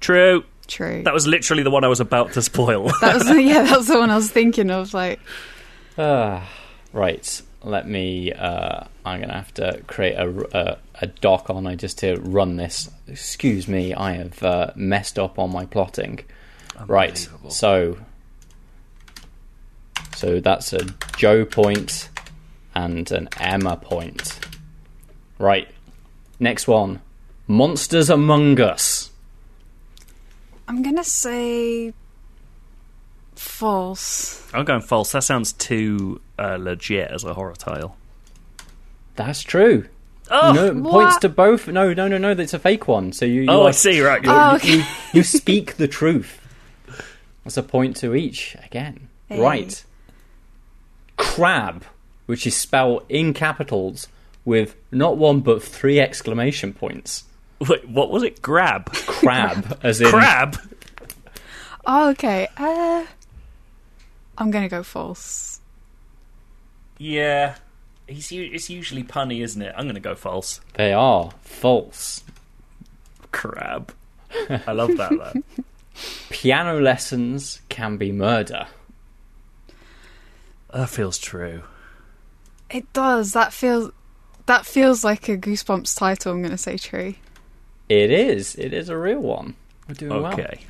True. True. That was literally the one I was about to spoil. That was yeah, that was the one I was thinking of. Like, Ah, right. Let me. Uh, I'm gonna have to create a, a a doc on I just to run this. Excuse me, I have uh, messed up on my plotting. Right. So. So that's a Joe point and an Emma point. Right. Next one. Monsters Among Us. I'm gonna say false. I'm going false. That sounds too uh, legit as a horror tile. That's true. Oh, no, what? points to both. No, no, no, no. That's a fake one. So you. you oh, are I see. Right. You, Oh, you- okay. you, you speak the truth. That's a point to each again. Hey. Right. Crab, which is spelled in capitals with not one but three exclamation points. Wait, what was it? Grab. Crab, as in Crab. Oh, okay. Uh, I'm gonna go false. Yeah. He's it's usually punny, isn't it? I'm going to go false. they are false. Crab. I love that. though. Piano lessons can be murder. that feels true. It does. That feels. That feels like a Goosebumps title. I'm gonna say true. It is. It is a real one. We're doing well. Okay.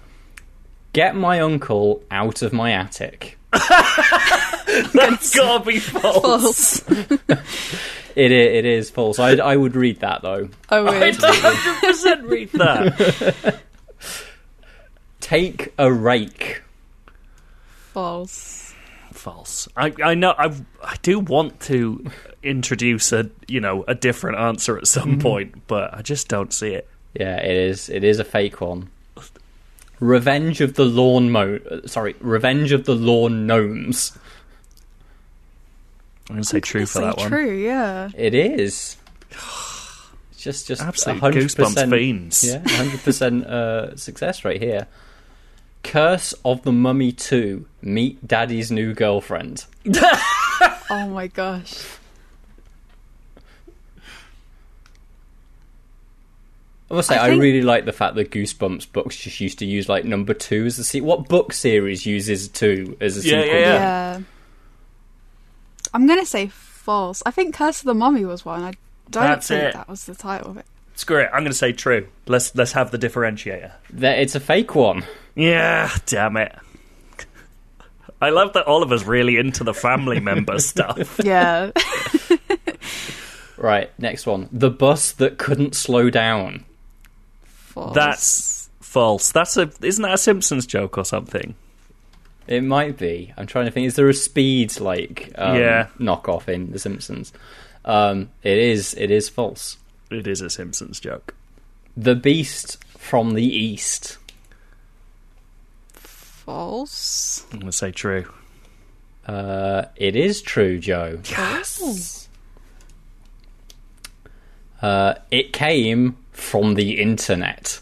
Get my uncle out of my attic. That's gotta be false. False. It is, it is false. I, I would read that though. I I'd 100% read that. Take a rake. False. false. I, I know. I, I do want to introduce a you know a different answer at some mm-hmm. point, but I just don't see it. Yeah, it is. It is a fake one. Revenge of the Lawn Mo. uh, Sorry, Revenge of the Lawn Gnomes. I'm going to say true for that one. True. Yeah. It is. It's just just Absolute 100%, goosebumps fiends. Yeah, hundred percent uh, success rate here. Curse of the Mummy Two. Meet Daddy's new girlfriend. Oh my gosh. I must say, I I, really like the fact that Goosebumps books just used to use like number two as the se- What book series uses two as a Yeah, sequel? yeah, yeah. Yeah. I'm gonna say false. I think Curse of the Mummy was one. I don't That's think it. that was the title of it. Screw it. I'm going to say true. Let's let's have the differentiator. That- It's a fake one. Yeah, damn it. I love that Oliver's really into the family member stuff. Yeah. Right, next one. The bus that couldn't slow down. False. That's false. That's a isn't that a Simpsons joke or something? It might be. I'm trying to think. Is there a speed like um, Yeah. knockoff in The Simpsons? Um, it is. It is false. It is a Simpsons joke. The Beast from the East. false. I'm going to say true. Uh, it is true, Joe. Yes. Uh, it came from the internet.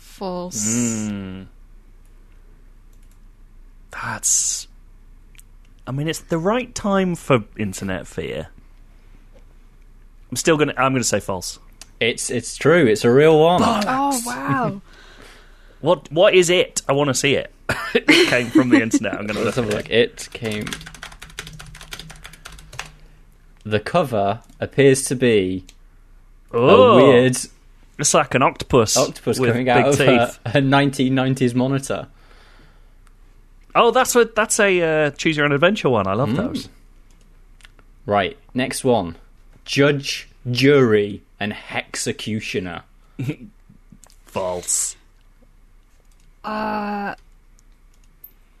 False. Mm. That's. I mean, it's the right time for internet fear. I'm still gonna. I'm gonna say false. It's it's true. It's a real one. Oh wow. What What is it? I want to see it. it came from the internet. I'm gonna Let's look have a look. it. It came. The cover appears to be Oh, a weird It's like an octopus. octopus with coming big out of a, teeth. a 1990s monitor. Oh, that's what. That's a uh, choose your own adventure one. I love Mm. those. Right, next one. Judge, jury, and executioner. False. Uh,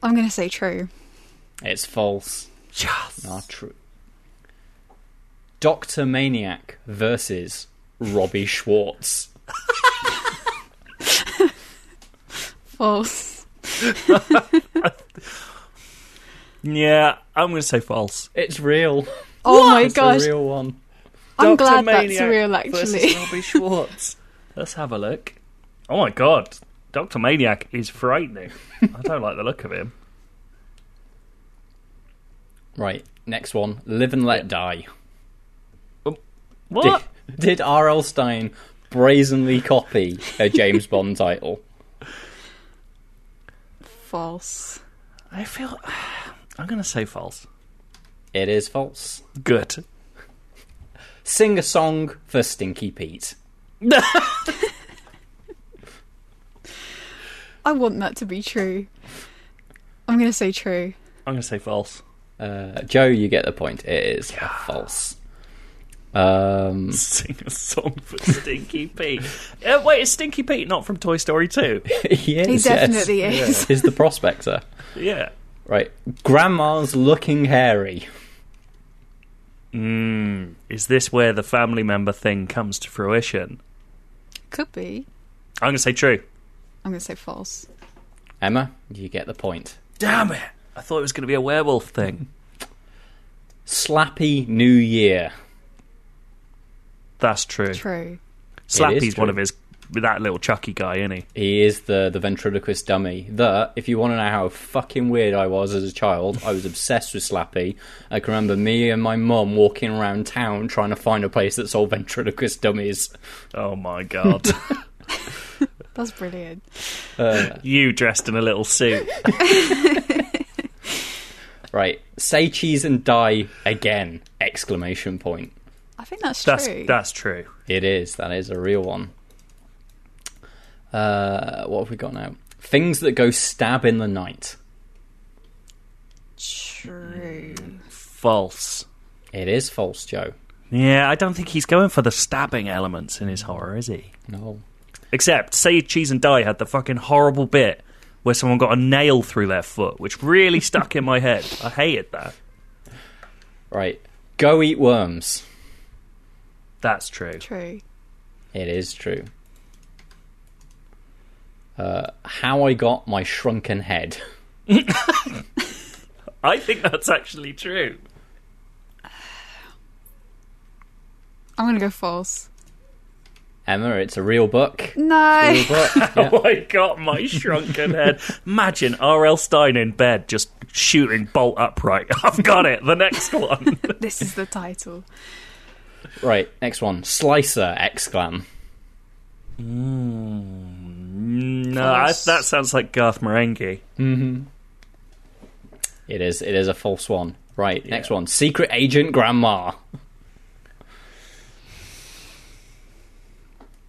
I'm going to say true. It's false. Yes. Not true. Doctor Maniac versus Robbie Schwartz. False. Yeah, I'm going to say false. It's real. Oh my It's gosh. a real one. I'm Dr. glad that's real, actually. Robbie Schwartz. Let's have a look. Oh my god, Doctor Maniac is frightening. I don't like the look of him. Right, next one. Live and Let Die. Um, what? Did, did R.L. Stine brazenly copy a James Bond title? False. I feel. I'm going to say false. It is false. Good. Sing a song for Stinky Pete. I want that to be true. I'm going to say true. I'm going to say false. Uh, Joe, you get the point. It is false. Um, Sing a song for Stinky Pete. Uh, wait, is Stinky Pete not from Toy Story 2? he is. He definitely yes. is. He's the prospector. Yeah. Right. Grandma's looking hairy. Mm, is this where the family member thing comes to fruition? Could be. I'm going to say true. I'm going to say false. Emma, you get the point. Damn it! I thought it was going to be a werewolf thing. Slappy New Year. That's true. True. Slappy's true. one of his that little Chucky guy, isn't he? He is the, the ventriloquist dummy. That, if you want to know how fucking weird I was as a child, I was obsessed with Slappy. I can remember me and my mum walking around town trying to find a place that sold ventriloquist dummies. Oh my god! That's brilliant. Uh, you dressed in a little suit. Right. Say cheese and die again! Exclamation point. I think that's That's true. that's true. It is. That is a real one. Uh, what have we got now? Things that go stab in the night. True. False. It is false, Joe. Yeah, I don't think he's going for the stabbing elements in his horror, is he? No. Except, say Cheese and Die had the fucking horrible bit where someone got a nail through their foot, which really stuck in my head. I hated that. Right. Go eat worms. That's true. True. It is true. Uh, how I got my shrunken head. I think that's actually true. I'm going to go false. Emma, it's a real book. No. Real book. Yeah. Oh, I got my shrunken head. Imagine R.L. Stine in bed just shooting bolt upright. I've got it. The next one. this is the title. Right, next one. Slicer! Exclam. Hmm. no, I, that sounds like Garth Marenghi. Mm-hmm. It is. It is a false one. Right, next one. Secret Agent Grandma.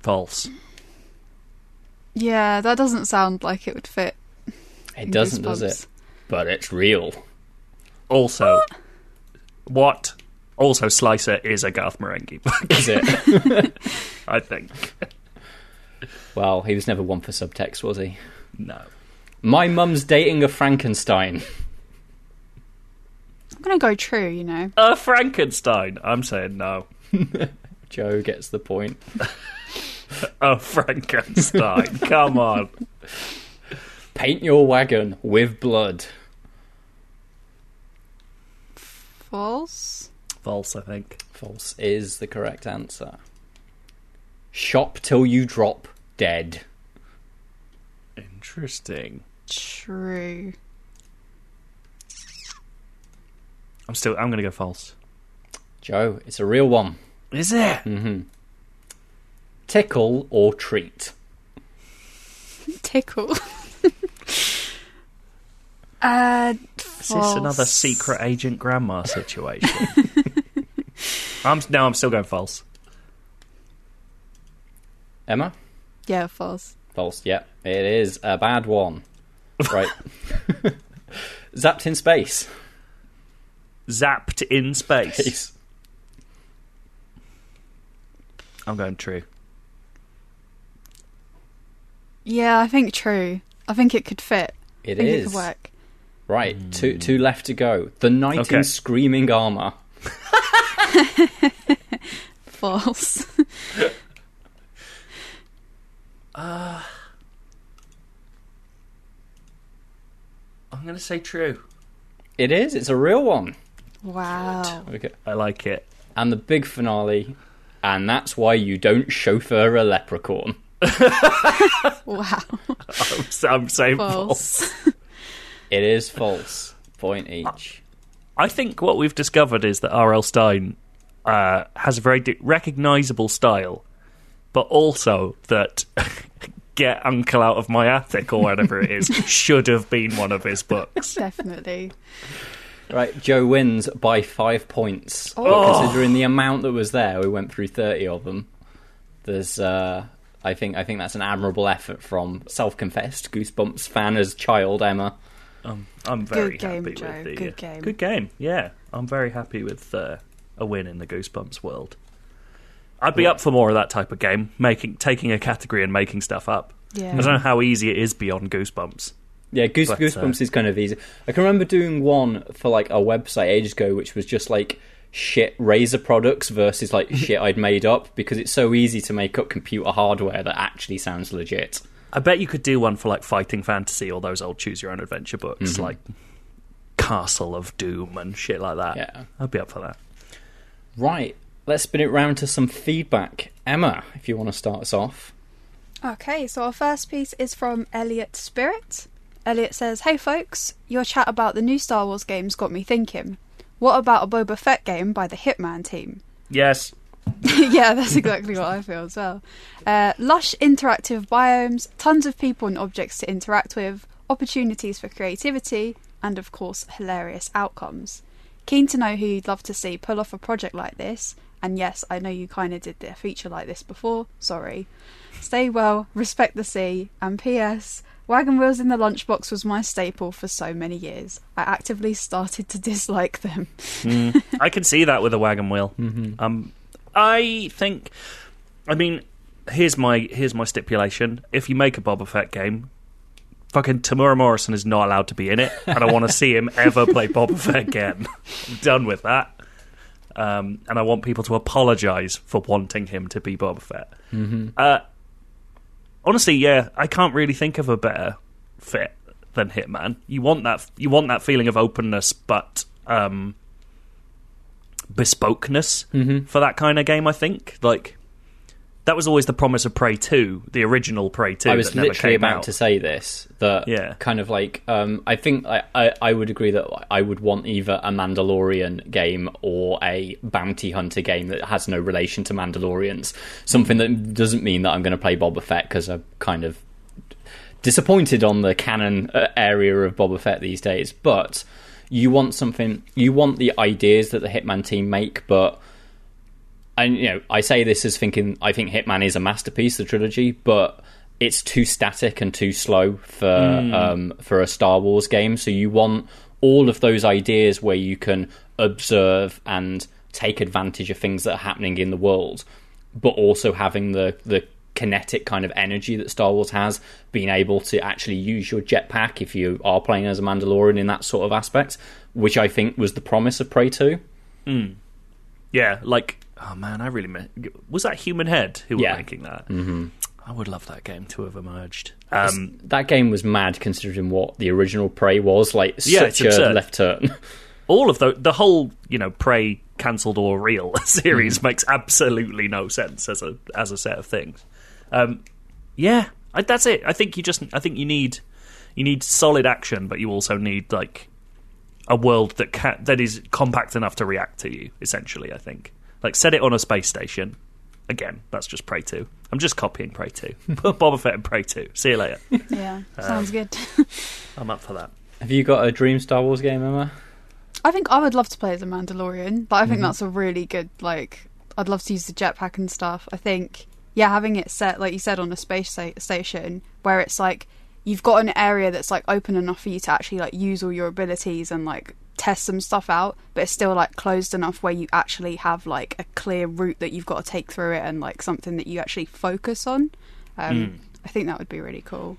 False. Yeah, that doesn't sound like it would fit. It doesn't, does it? But it's real. Also, what? Also, Slicer is a Garth Marenghi book, Is it? I think. well, he was never one for subtext, was he? No. My mum's dating a Frankenstein. I'm going to go true, you know. Uh, Frankenstein. I'm saying no. Joe gets the point. Oh, Frankenstein. Come on. Paint your wagon with blood. False. False, I think. False is the correct answer. Shop till you drop dead. Interesting. True. I'm still. I'm going to go false. Joe, it's a real one. Is it? Tickle or treat. Tickle. uh, Is this another secret agent grandma situation? I'm no. I'm still going false. Emma? Yeah, false. False. Yep, it is a bad one. Right. Zapped in space. Zapped in space. Peace. I'm going true. Yeah, I think true. I think it could fit. It I think it is could work. right. Two hmm. two left to go. The knight Okay. in screaming armor. False. Uh, I'm going to say true. It is. It's a real one. wow. Okay. I like it. And the big finale, and that's why you don't chauffeur a leprechaun. Wow. I'm, I'm saying false. False. It is false. Point each. I think what we've discovered is that R.L. Stine uh, has a very di- recognizable style, but also that Get Uncle Out of My Attic or whatever it is should have been one of his books. Definitely. Right, Joe wins by five points. Oh. Considering the amount that was there, we went through thirty of them. There's, uh, I think, I think that's an admirable effort from self-confessed Goosebumps fan as child Emma. Um, I'm very Good game, happy Joe. with the Good game. Good game. Yeah, I'm very happy with uh, a win in the Goosebumps world. I'd be up for more of that type of game, making taking a category and making stuff up. Yeah. I don't know how easy it is beyond Goosebumps. Yeah, Goose, But, Goosebumps uh, is kind of easy. I can remember doing one for like a website ages ago, which was just like shit Razer products versus like shit I'd made up because it's so easy to make up computer hardware that actually sounds legit. I bet you could do one for like fighting fantasy or those old choose your own adventure books, Mm-hmm. like Castle of Doom and shit like that. Yeah. I'd be up for that. Right, let's spin it round to some feedback. Emma, if you want to start us off. Okay, so our first piece is from Elliot Spirit. Elliot says, Hey folks, your chat about the new Star Wars games got me thinking. What about a Boba Fett game by the Hitman team? Yes. yeah, that's exactly what I feel as well. Uh, lush interactive biomes, tons of people and objects to interact with, opportunities for creativity, and of course, hilarious outcomes. Keen to know who you'd love to see pull off a project like this. And yes, I know you kind of did a feature like this before. Sorry. Stay well, respect the sea, and P.S. Wagon wheels in the lunchbox was my staple for so many years. I actively started to dislike them. I can see that with a wagon wheel. Um, I think. I mean, here's my here's my stipulation. If you make a Boba Fett game, fucking Temuera Morrison is not allowed to be in it. I don't want to see him ever play Boba Fett again. I'm done with that. Um, and I want people to apologise for wanting him to be Boba Fett. Uh, honestly, yeah, I can't really think of a better fit than Hitman. You want that you want that feeling of openness, but um, bespokeness for that kind of game. I think like that was always the promise of Prey Two, the original Prey Two. I was literally came about out. to say this. That Yeah. kind of like um, I think I, I, I would agree that I would want either a Mandalorian game or a bounty hunter game that has no relation to Mandalorians. Something that doesn't mean that I'm going to play Boba Fett because I'm kind of disappointed on the canon uh, area of Boba Fett these days. But you want something. You want the ideas that the Hitman team make, but and you know, I say this as thinking I think Hitman is a masterpiece, the trilogy, but it's too static and too slow for um, for a Star Wars game. So you want all of those ideas where you can observe and take advantage of things that are happening in the world, but also having the the kinetic kind of energy that Star Wars has, being able to actually use your jetpack if you are playing as a Mandalorian in that sort of aspect, which I think was the promise of Prey 2. Yeah, like oh man, I really meant was that Human Head who Yeah. were making that. Mm-hmm. I would love that game to have emerged. Um, that game was mad considering what the original Prey was like Yeah, such a absurd. left turn all of the the whole you know Prey cancelled or real series makes absolutely no sense as a as a set of things. Um, yeah, I, that's it. I think you just I think you need you need solid action, but you also need like a world that ca- that is compact enough to react to you. Essentially, I think like set it on a space station. Again, that's just Prey two. I'm just copying Prey two. Put Boba Fett and Prey two. See you later. Yeah, um, sounds good. I'm up for that. have you got a dream Star Wars game Emma I think I would love to play as a Mandalorian, but I think mhm. that's a really good like. I'd love to use the jetpack and stuff. I think yeah, having it set like you said on a space sta- station where it's like you've got an area that's like open enough for you to actually like use all your abilities and like test some stuff out, but it's still like closed enough where you actually have like a clear route that you've got to take through it and like something that you actually focus on. Um, I think that would be really cool.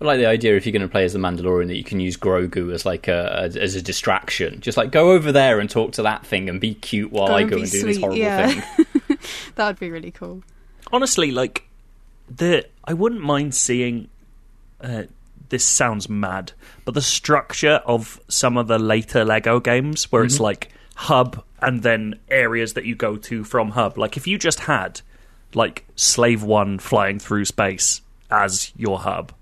I like the idea if you're going to play as the Mandalorian that you can use Grogu as like a, as a distraction. Just like go over there and talk to that thing and be cute while Go I go be and do this horrible yeah. thing. That would be really cool. honestly, like the I wouldn't mind seeing. Uh, this sounds mad, but the structure of some of the later Lego games, where it's like hub and then areas that you go to from hub. Like if you just had like Slave One flying through space as your hub,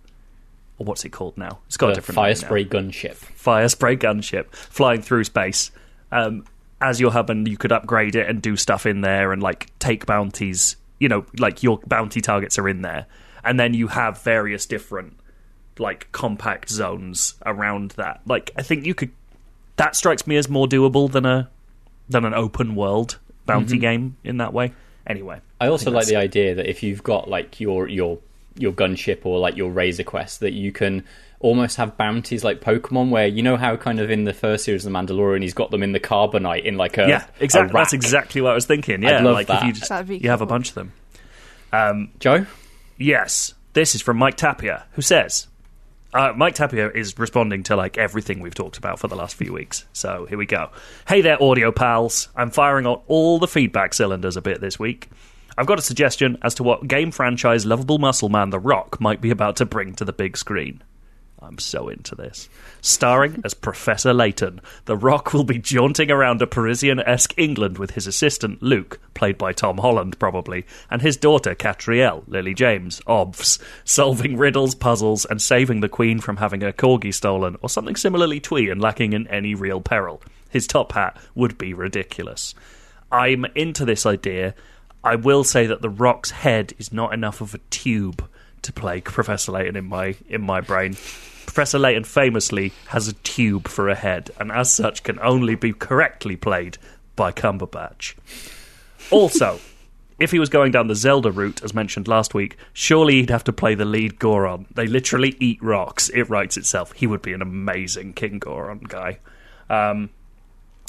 or what's it called now? It's got a different fire name now spray gunship. fire spray gunship flying through space um, as your hub, and you could upgrade it and do stuff in there and like take bounties. You know, like your bounty targets are in there, and then you have various different like compact zones around that. Like, I think you could. That strikes me as more doable than a than an open world bounty game in that way. Anyway, I also think like the that's- idea that if you've got like your your your gunship or like your Razor Crest, that you can almost have bounties like Pokemon, where you know how kind of in the first series of the Mandalorian, he's got them in the Carbonite in like a yeah, a exactly. That's exactly what I was thinking. Yeah, love like that. if you just That'd be you have a bunch of them. Um, Joe. Yes, this is from Mike Tapia, who says, uh, Mike Tapio is responding to like everything we've talked about for the last few weeks. So here we go. Hey there, audio pals. I'm firing on all the feedback cylinders a bit this week. I've got a suggestion as to what game franchise lovable muscle man The Rock might be about to bring to the big screen. I'm so into this. Starring as Professor Layton, The Rock will be jaunting around a Parisian esque England with his assistant Luke, played by Tom Holland probably, and his daughter Katrielle, Lily James, obvs, solving riddles, puzzles, and saving the Queen from having her corgi stolen, or something similarly twee and lacking in any real peril. His top hat would be ridiculous. I'm into this idea. I will say that The Rock's head is not enough of a tube to play Professor Layton in my in my brain. Professor Layton famously has a tube for a head, and as such can only be correctly played by Cumberbatch. Also, if he was going down the Zelda route, as mentioned last week, surely he'd have to play the lead Goron. They literally eat rocks. It writes itself. He would be an amazing King Goron guy. Um,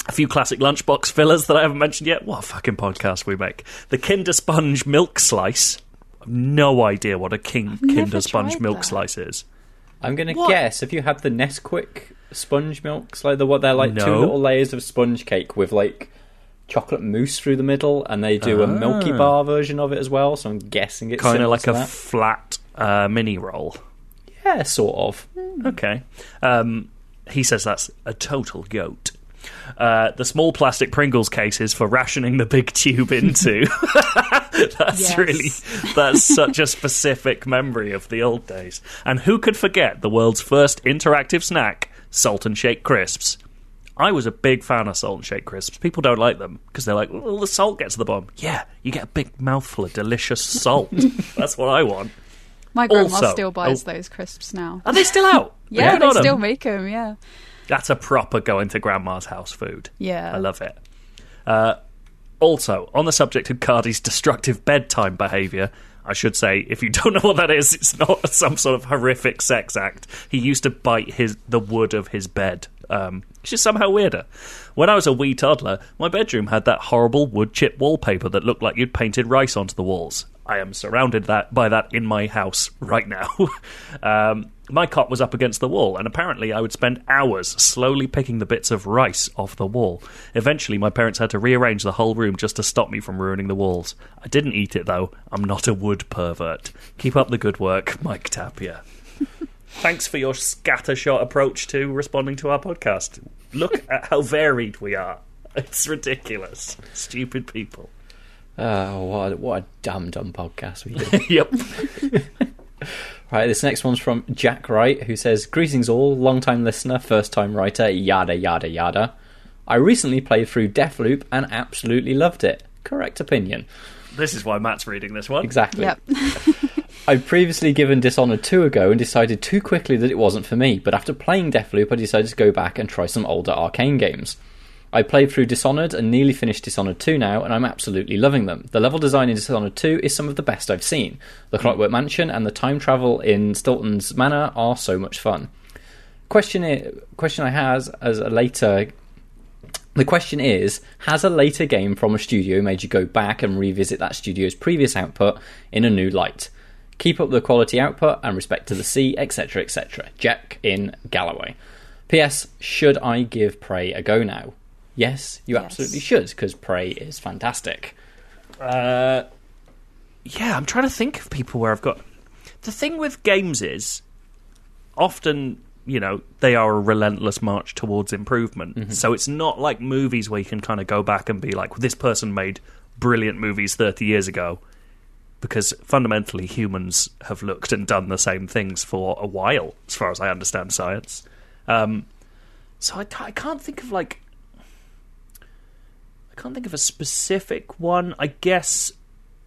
a few classic lunchbox fillers that I haven't mentioned yet. What a fucking podcast we make. The Kinder Sponge Milk Slice. I've no idea what a King never Kinder Sponge Milk that. Slice is. I'm gonna What? guess. Have you had the Nesquik sponge milks? Like the what they're like two little layers of sponge cake with like chocolate mousse through the middle, and they do a Milky Ah. Bar version of it as well. So I'm guessing it's Kind of similar like to a that. flat uh, mini roll. yeah, sort of. Okay. Um, he says that's a total goat. Uh, the small plastic Pringles cases for rationing the big tube into. that's Yes. really that's such a specific memory of the old days. And who could forget the world's first interactive snack, salt and shake crisps? I was a big fan of salt and shake crisps. People don't like them because they're like, well, the salt gets to the bottom. Yeah, you get a big mouthful of delicious salt. That's what I want. My grandma Also- still buys oh. those crisps now. Are they still out? Yeah, Good they on 'em. still make them. Yeah, That's a proper going to grandma's house food. Yeah. I love it. Uh, also, on the subject of Cardi's destructive bedtime behaviour, I should say, if you don't know what that is, it's not some sort of horrific sex act. He used to bite his the wood of his bed. Um, it's just somehow weirder. When I was a wee toddler, my bedroom had that horrible wood chip wallpaper that looked like you'd painted rice onto the walls. I am surrounded that by that in my house right now. um, my cot was up against the wall, and apparently I would spend hours slowly picking the bits of rice off the wall. Eventually, my parents had to rearrange the whole room just to stop me from ruining the walls. I didn't eat it, though. I'm not a wood pervert. Keep up the good work, Mike Tapia. Thanks for your scattershot approach to responding to our podcast. Look at how varied we are. It's ridiculous. Stupid people. Oh, what a, what a dumb, dumb podcast we did. yep. Right, this next one's from Jack Wright, who says, Greetings all, long time listener, first time writer, yada, yada, yada. I recently played through Deathloop and absolutely loved it. Correct opinion. This is why Matt's reading this one. Exactly. yep. I'd previously given Dishonored 2 a go and decided too quickly that it wasn't for me, but after playing Deathloop, I decided to go back and try some older Arkane games. I played through Dishonored and nearly finished Dishonored 2 now, and I'm absolutely loving them. The level design in Dishonored 2 is some of the best I've seen. The hmm. Clockwork Mansion and the time travel in Stilton's Manor are so much fun. Question i- question I has as a later the question is Has a later game from a studio made you go back and revisit that studio's previous output in a new light? Keep up the quality output and respect to the sea, etc., etc. Jack in Galloway. P.S. Should I give Prey a go now? Yes, you Yes. absolutely should, because Prey is fantastic. Uh, yeah, I'm trying to think of people where I've got. The thing with games is often, you know, they are a relentless march towards improvement. So it's not like movies where you can kind of go back and be like, this person made brilliant movies 30 years ago. Because fundamentally, humans have looked and done the same things for a while, as far as I understand science. Um, so I, I can't think of like can't think of a specific one. I guess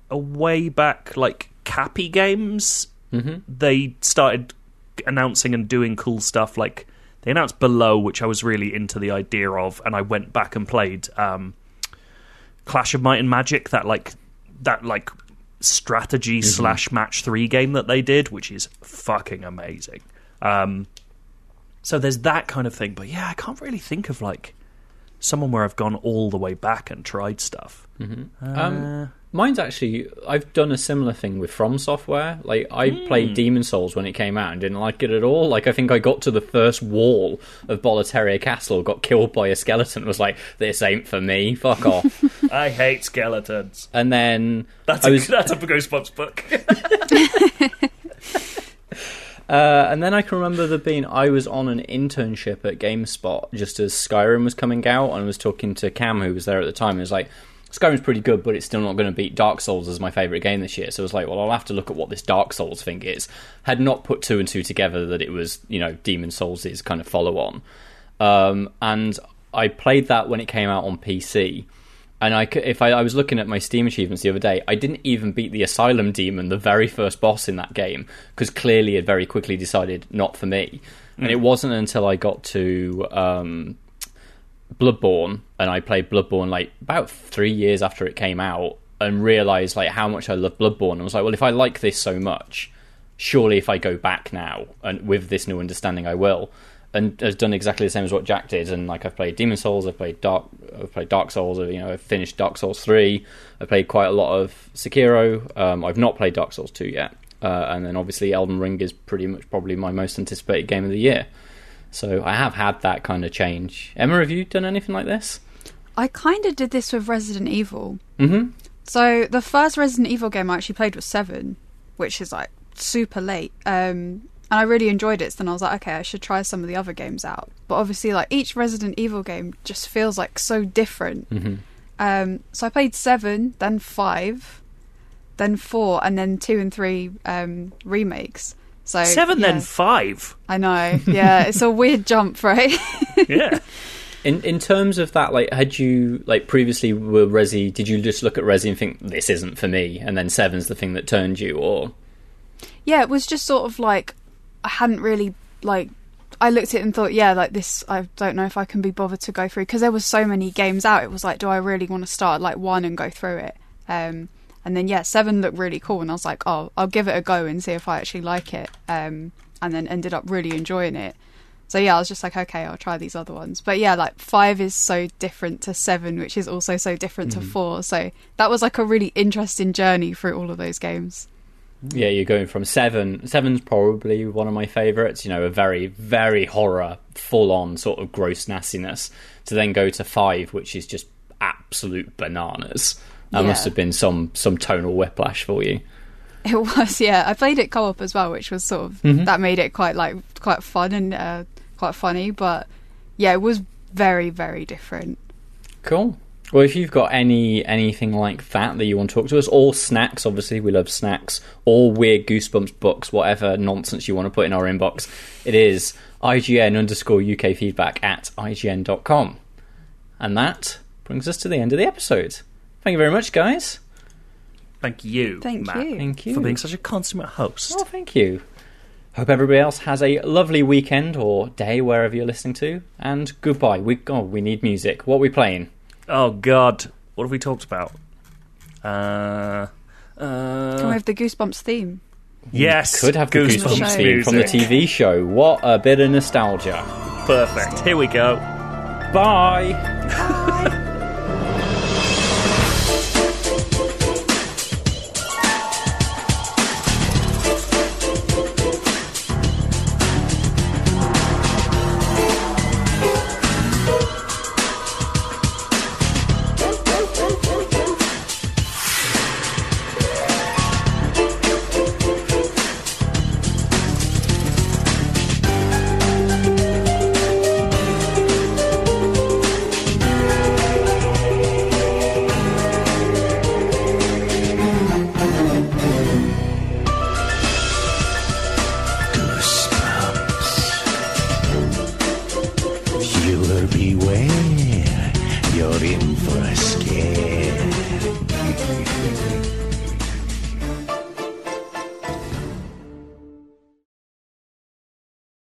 a way back, like Capy Games, they started announcing and doing cool stuff. Like they announced Below, which I was really into the idea of, and I went back and played um, Clash of Might and Magic. That like that like strategy slash match three game that they did, which is fucking amazing. Um, so there's that kind of thing, but yeah, I can't really think of like someone where I've gone all the way back and tried stuff. Mm-hmm. Uh, um, mine's actually I've done a similar thing with From Software. Like I hmm. played Demon Souls when it came out and didn't like it at all. Like I think I got to the first wall of Boletaria Castle, got killed by a skeleton, was like, "This ain't for me. Fuck off." I hate skeletons. and then That's I a, was, that's a Goosebumps book. uh, and then I can remember there being I was on an internship at GameSpot just as Skyrim was coming out, and I was talking to Cam who was there at the time. He was like. Skyrim's pretty good, but it's still not going to beat Dark Souls as my favourite game this year. So I was like, well, I'll have to look at what this Dark Souls thing is. Had not put two and two together that it was, you know, Demon Souls' kind of follow on. Um, and I played that when it came out on PC. And I, if I, I was looking at my Steam achievements the other day, I didn't even beat the Asylum Demon, the very first boss in that game, because clearly it very quickly decided not for me. And it wasn't until I got to um, Bloodborne, and I played Bloodborne like about three years after it came out, and realized like how much I love Bloodborne. And was like, well, if I like this so much, surely if I go back now and with this new understanding, I will. And has done exactly the same as what Jack did. And like I've played Demon Souls, I've played Dark, I've played Dark Souls. You know, I've finished Dark Souls three. I've played quite a lot of Sekiro. Um, I've not played Dark Souls two yet. Uh, and then obviously Elden Ring is pretty much probably my most anticipated game of the year. So I have had that kind of change. Emma, have you done anything like this? I kind of did this with Resident Evil. Mm-hmm. So the first Resident Evil game I actually played was Seven, which is like super late. Um, and I really enjoyed it. So then I was like, okay, I should try some of the other games out. But obviously, like each Resident Evil game just feels like so different. Um, so I played Seven, then Five, then Four, and then Two and Three um, remakes. So Seven, yeah, then five. I know. Yeah, it's a weird jump, right? Yeah. In in terms of that, like, had you like previously were Resi? Did you just look at Resi and think this isn't for me, and then Seven's the thing that turned you, or yeah, it was just sort of like I hadn't really like I looked at it and thought, yeah, like this, I don't know if I can be bothered to go through because there was so many games out. It was like, do I really want to start like one and go through it? Um, and then yeah, seven looked really cool, and I was like, oh, I'll give it a go and see if I actually like it. Um, and then ended up really enjoying it. So yeah, I was just like, okay, I'll try these other ones. But yeah, like five is so different to seven, which is also so different to four. So that was like a really interesting journey through all of those games. Yeah, you're going from Seven. Seven's probably one of my favorites. You know, a very very horror, full on sort of gross nastiness. To then go to Five, which is just absolute bananas. That Yeah. must have been some some tonal whiplash for you. It was, yeah. I played it co-op as well, which was sort of that made it quite like quite fun and uh, quite funny. But yeah, it was very very different. Cool. Well, if you've got any anything like that that you want to talk to us, or snacks, obviously we love snacks, or weird goosebumps books, whatever nonsense you want to put in our inbox, it is IGN underscore UK feedback at IGN.com. And that brings us to the end of the episode. Thank you very much, guys. Thank you. Thank Matt, you. Thank you. For being such a consummate host. Oh, thank you. Hope everybody else has a lovely weekend or day wherever you're listening to. And goodbye. We oh, we need music. What are we playing? Oh, God. What have we talked about? Uh. Can Uh, we have the Goosebumps theme? yes. Could have the Goosebumps Goosebumps theme from the. TV show. What a bit of nostalgia. Perfect. Here we go. Bye.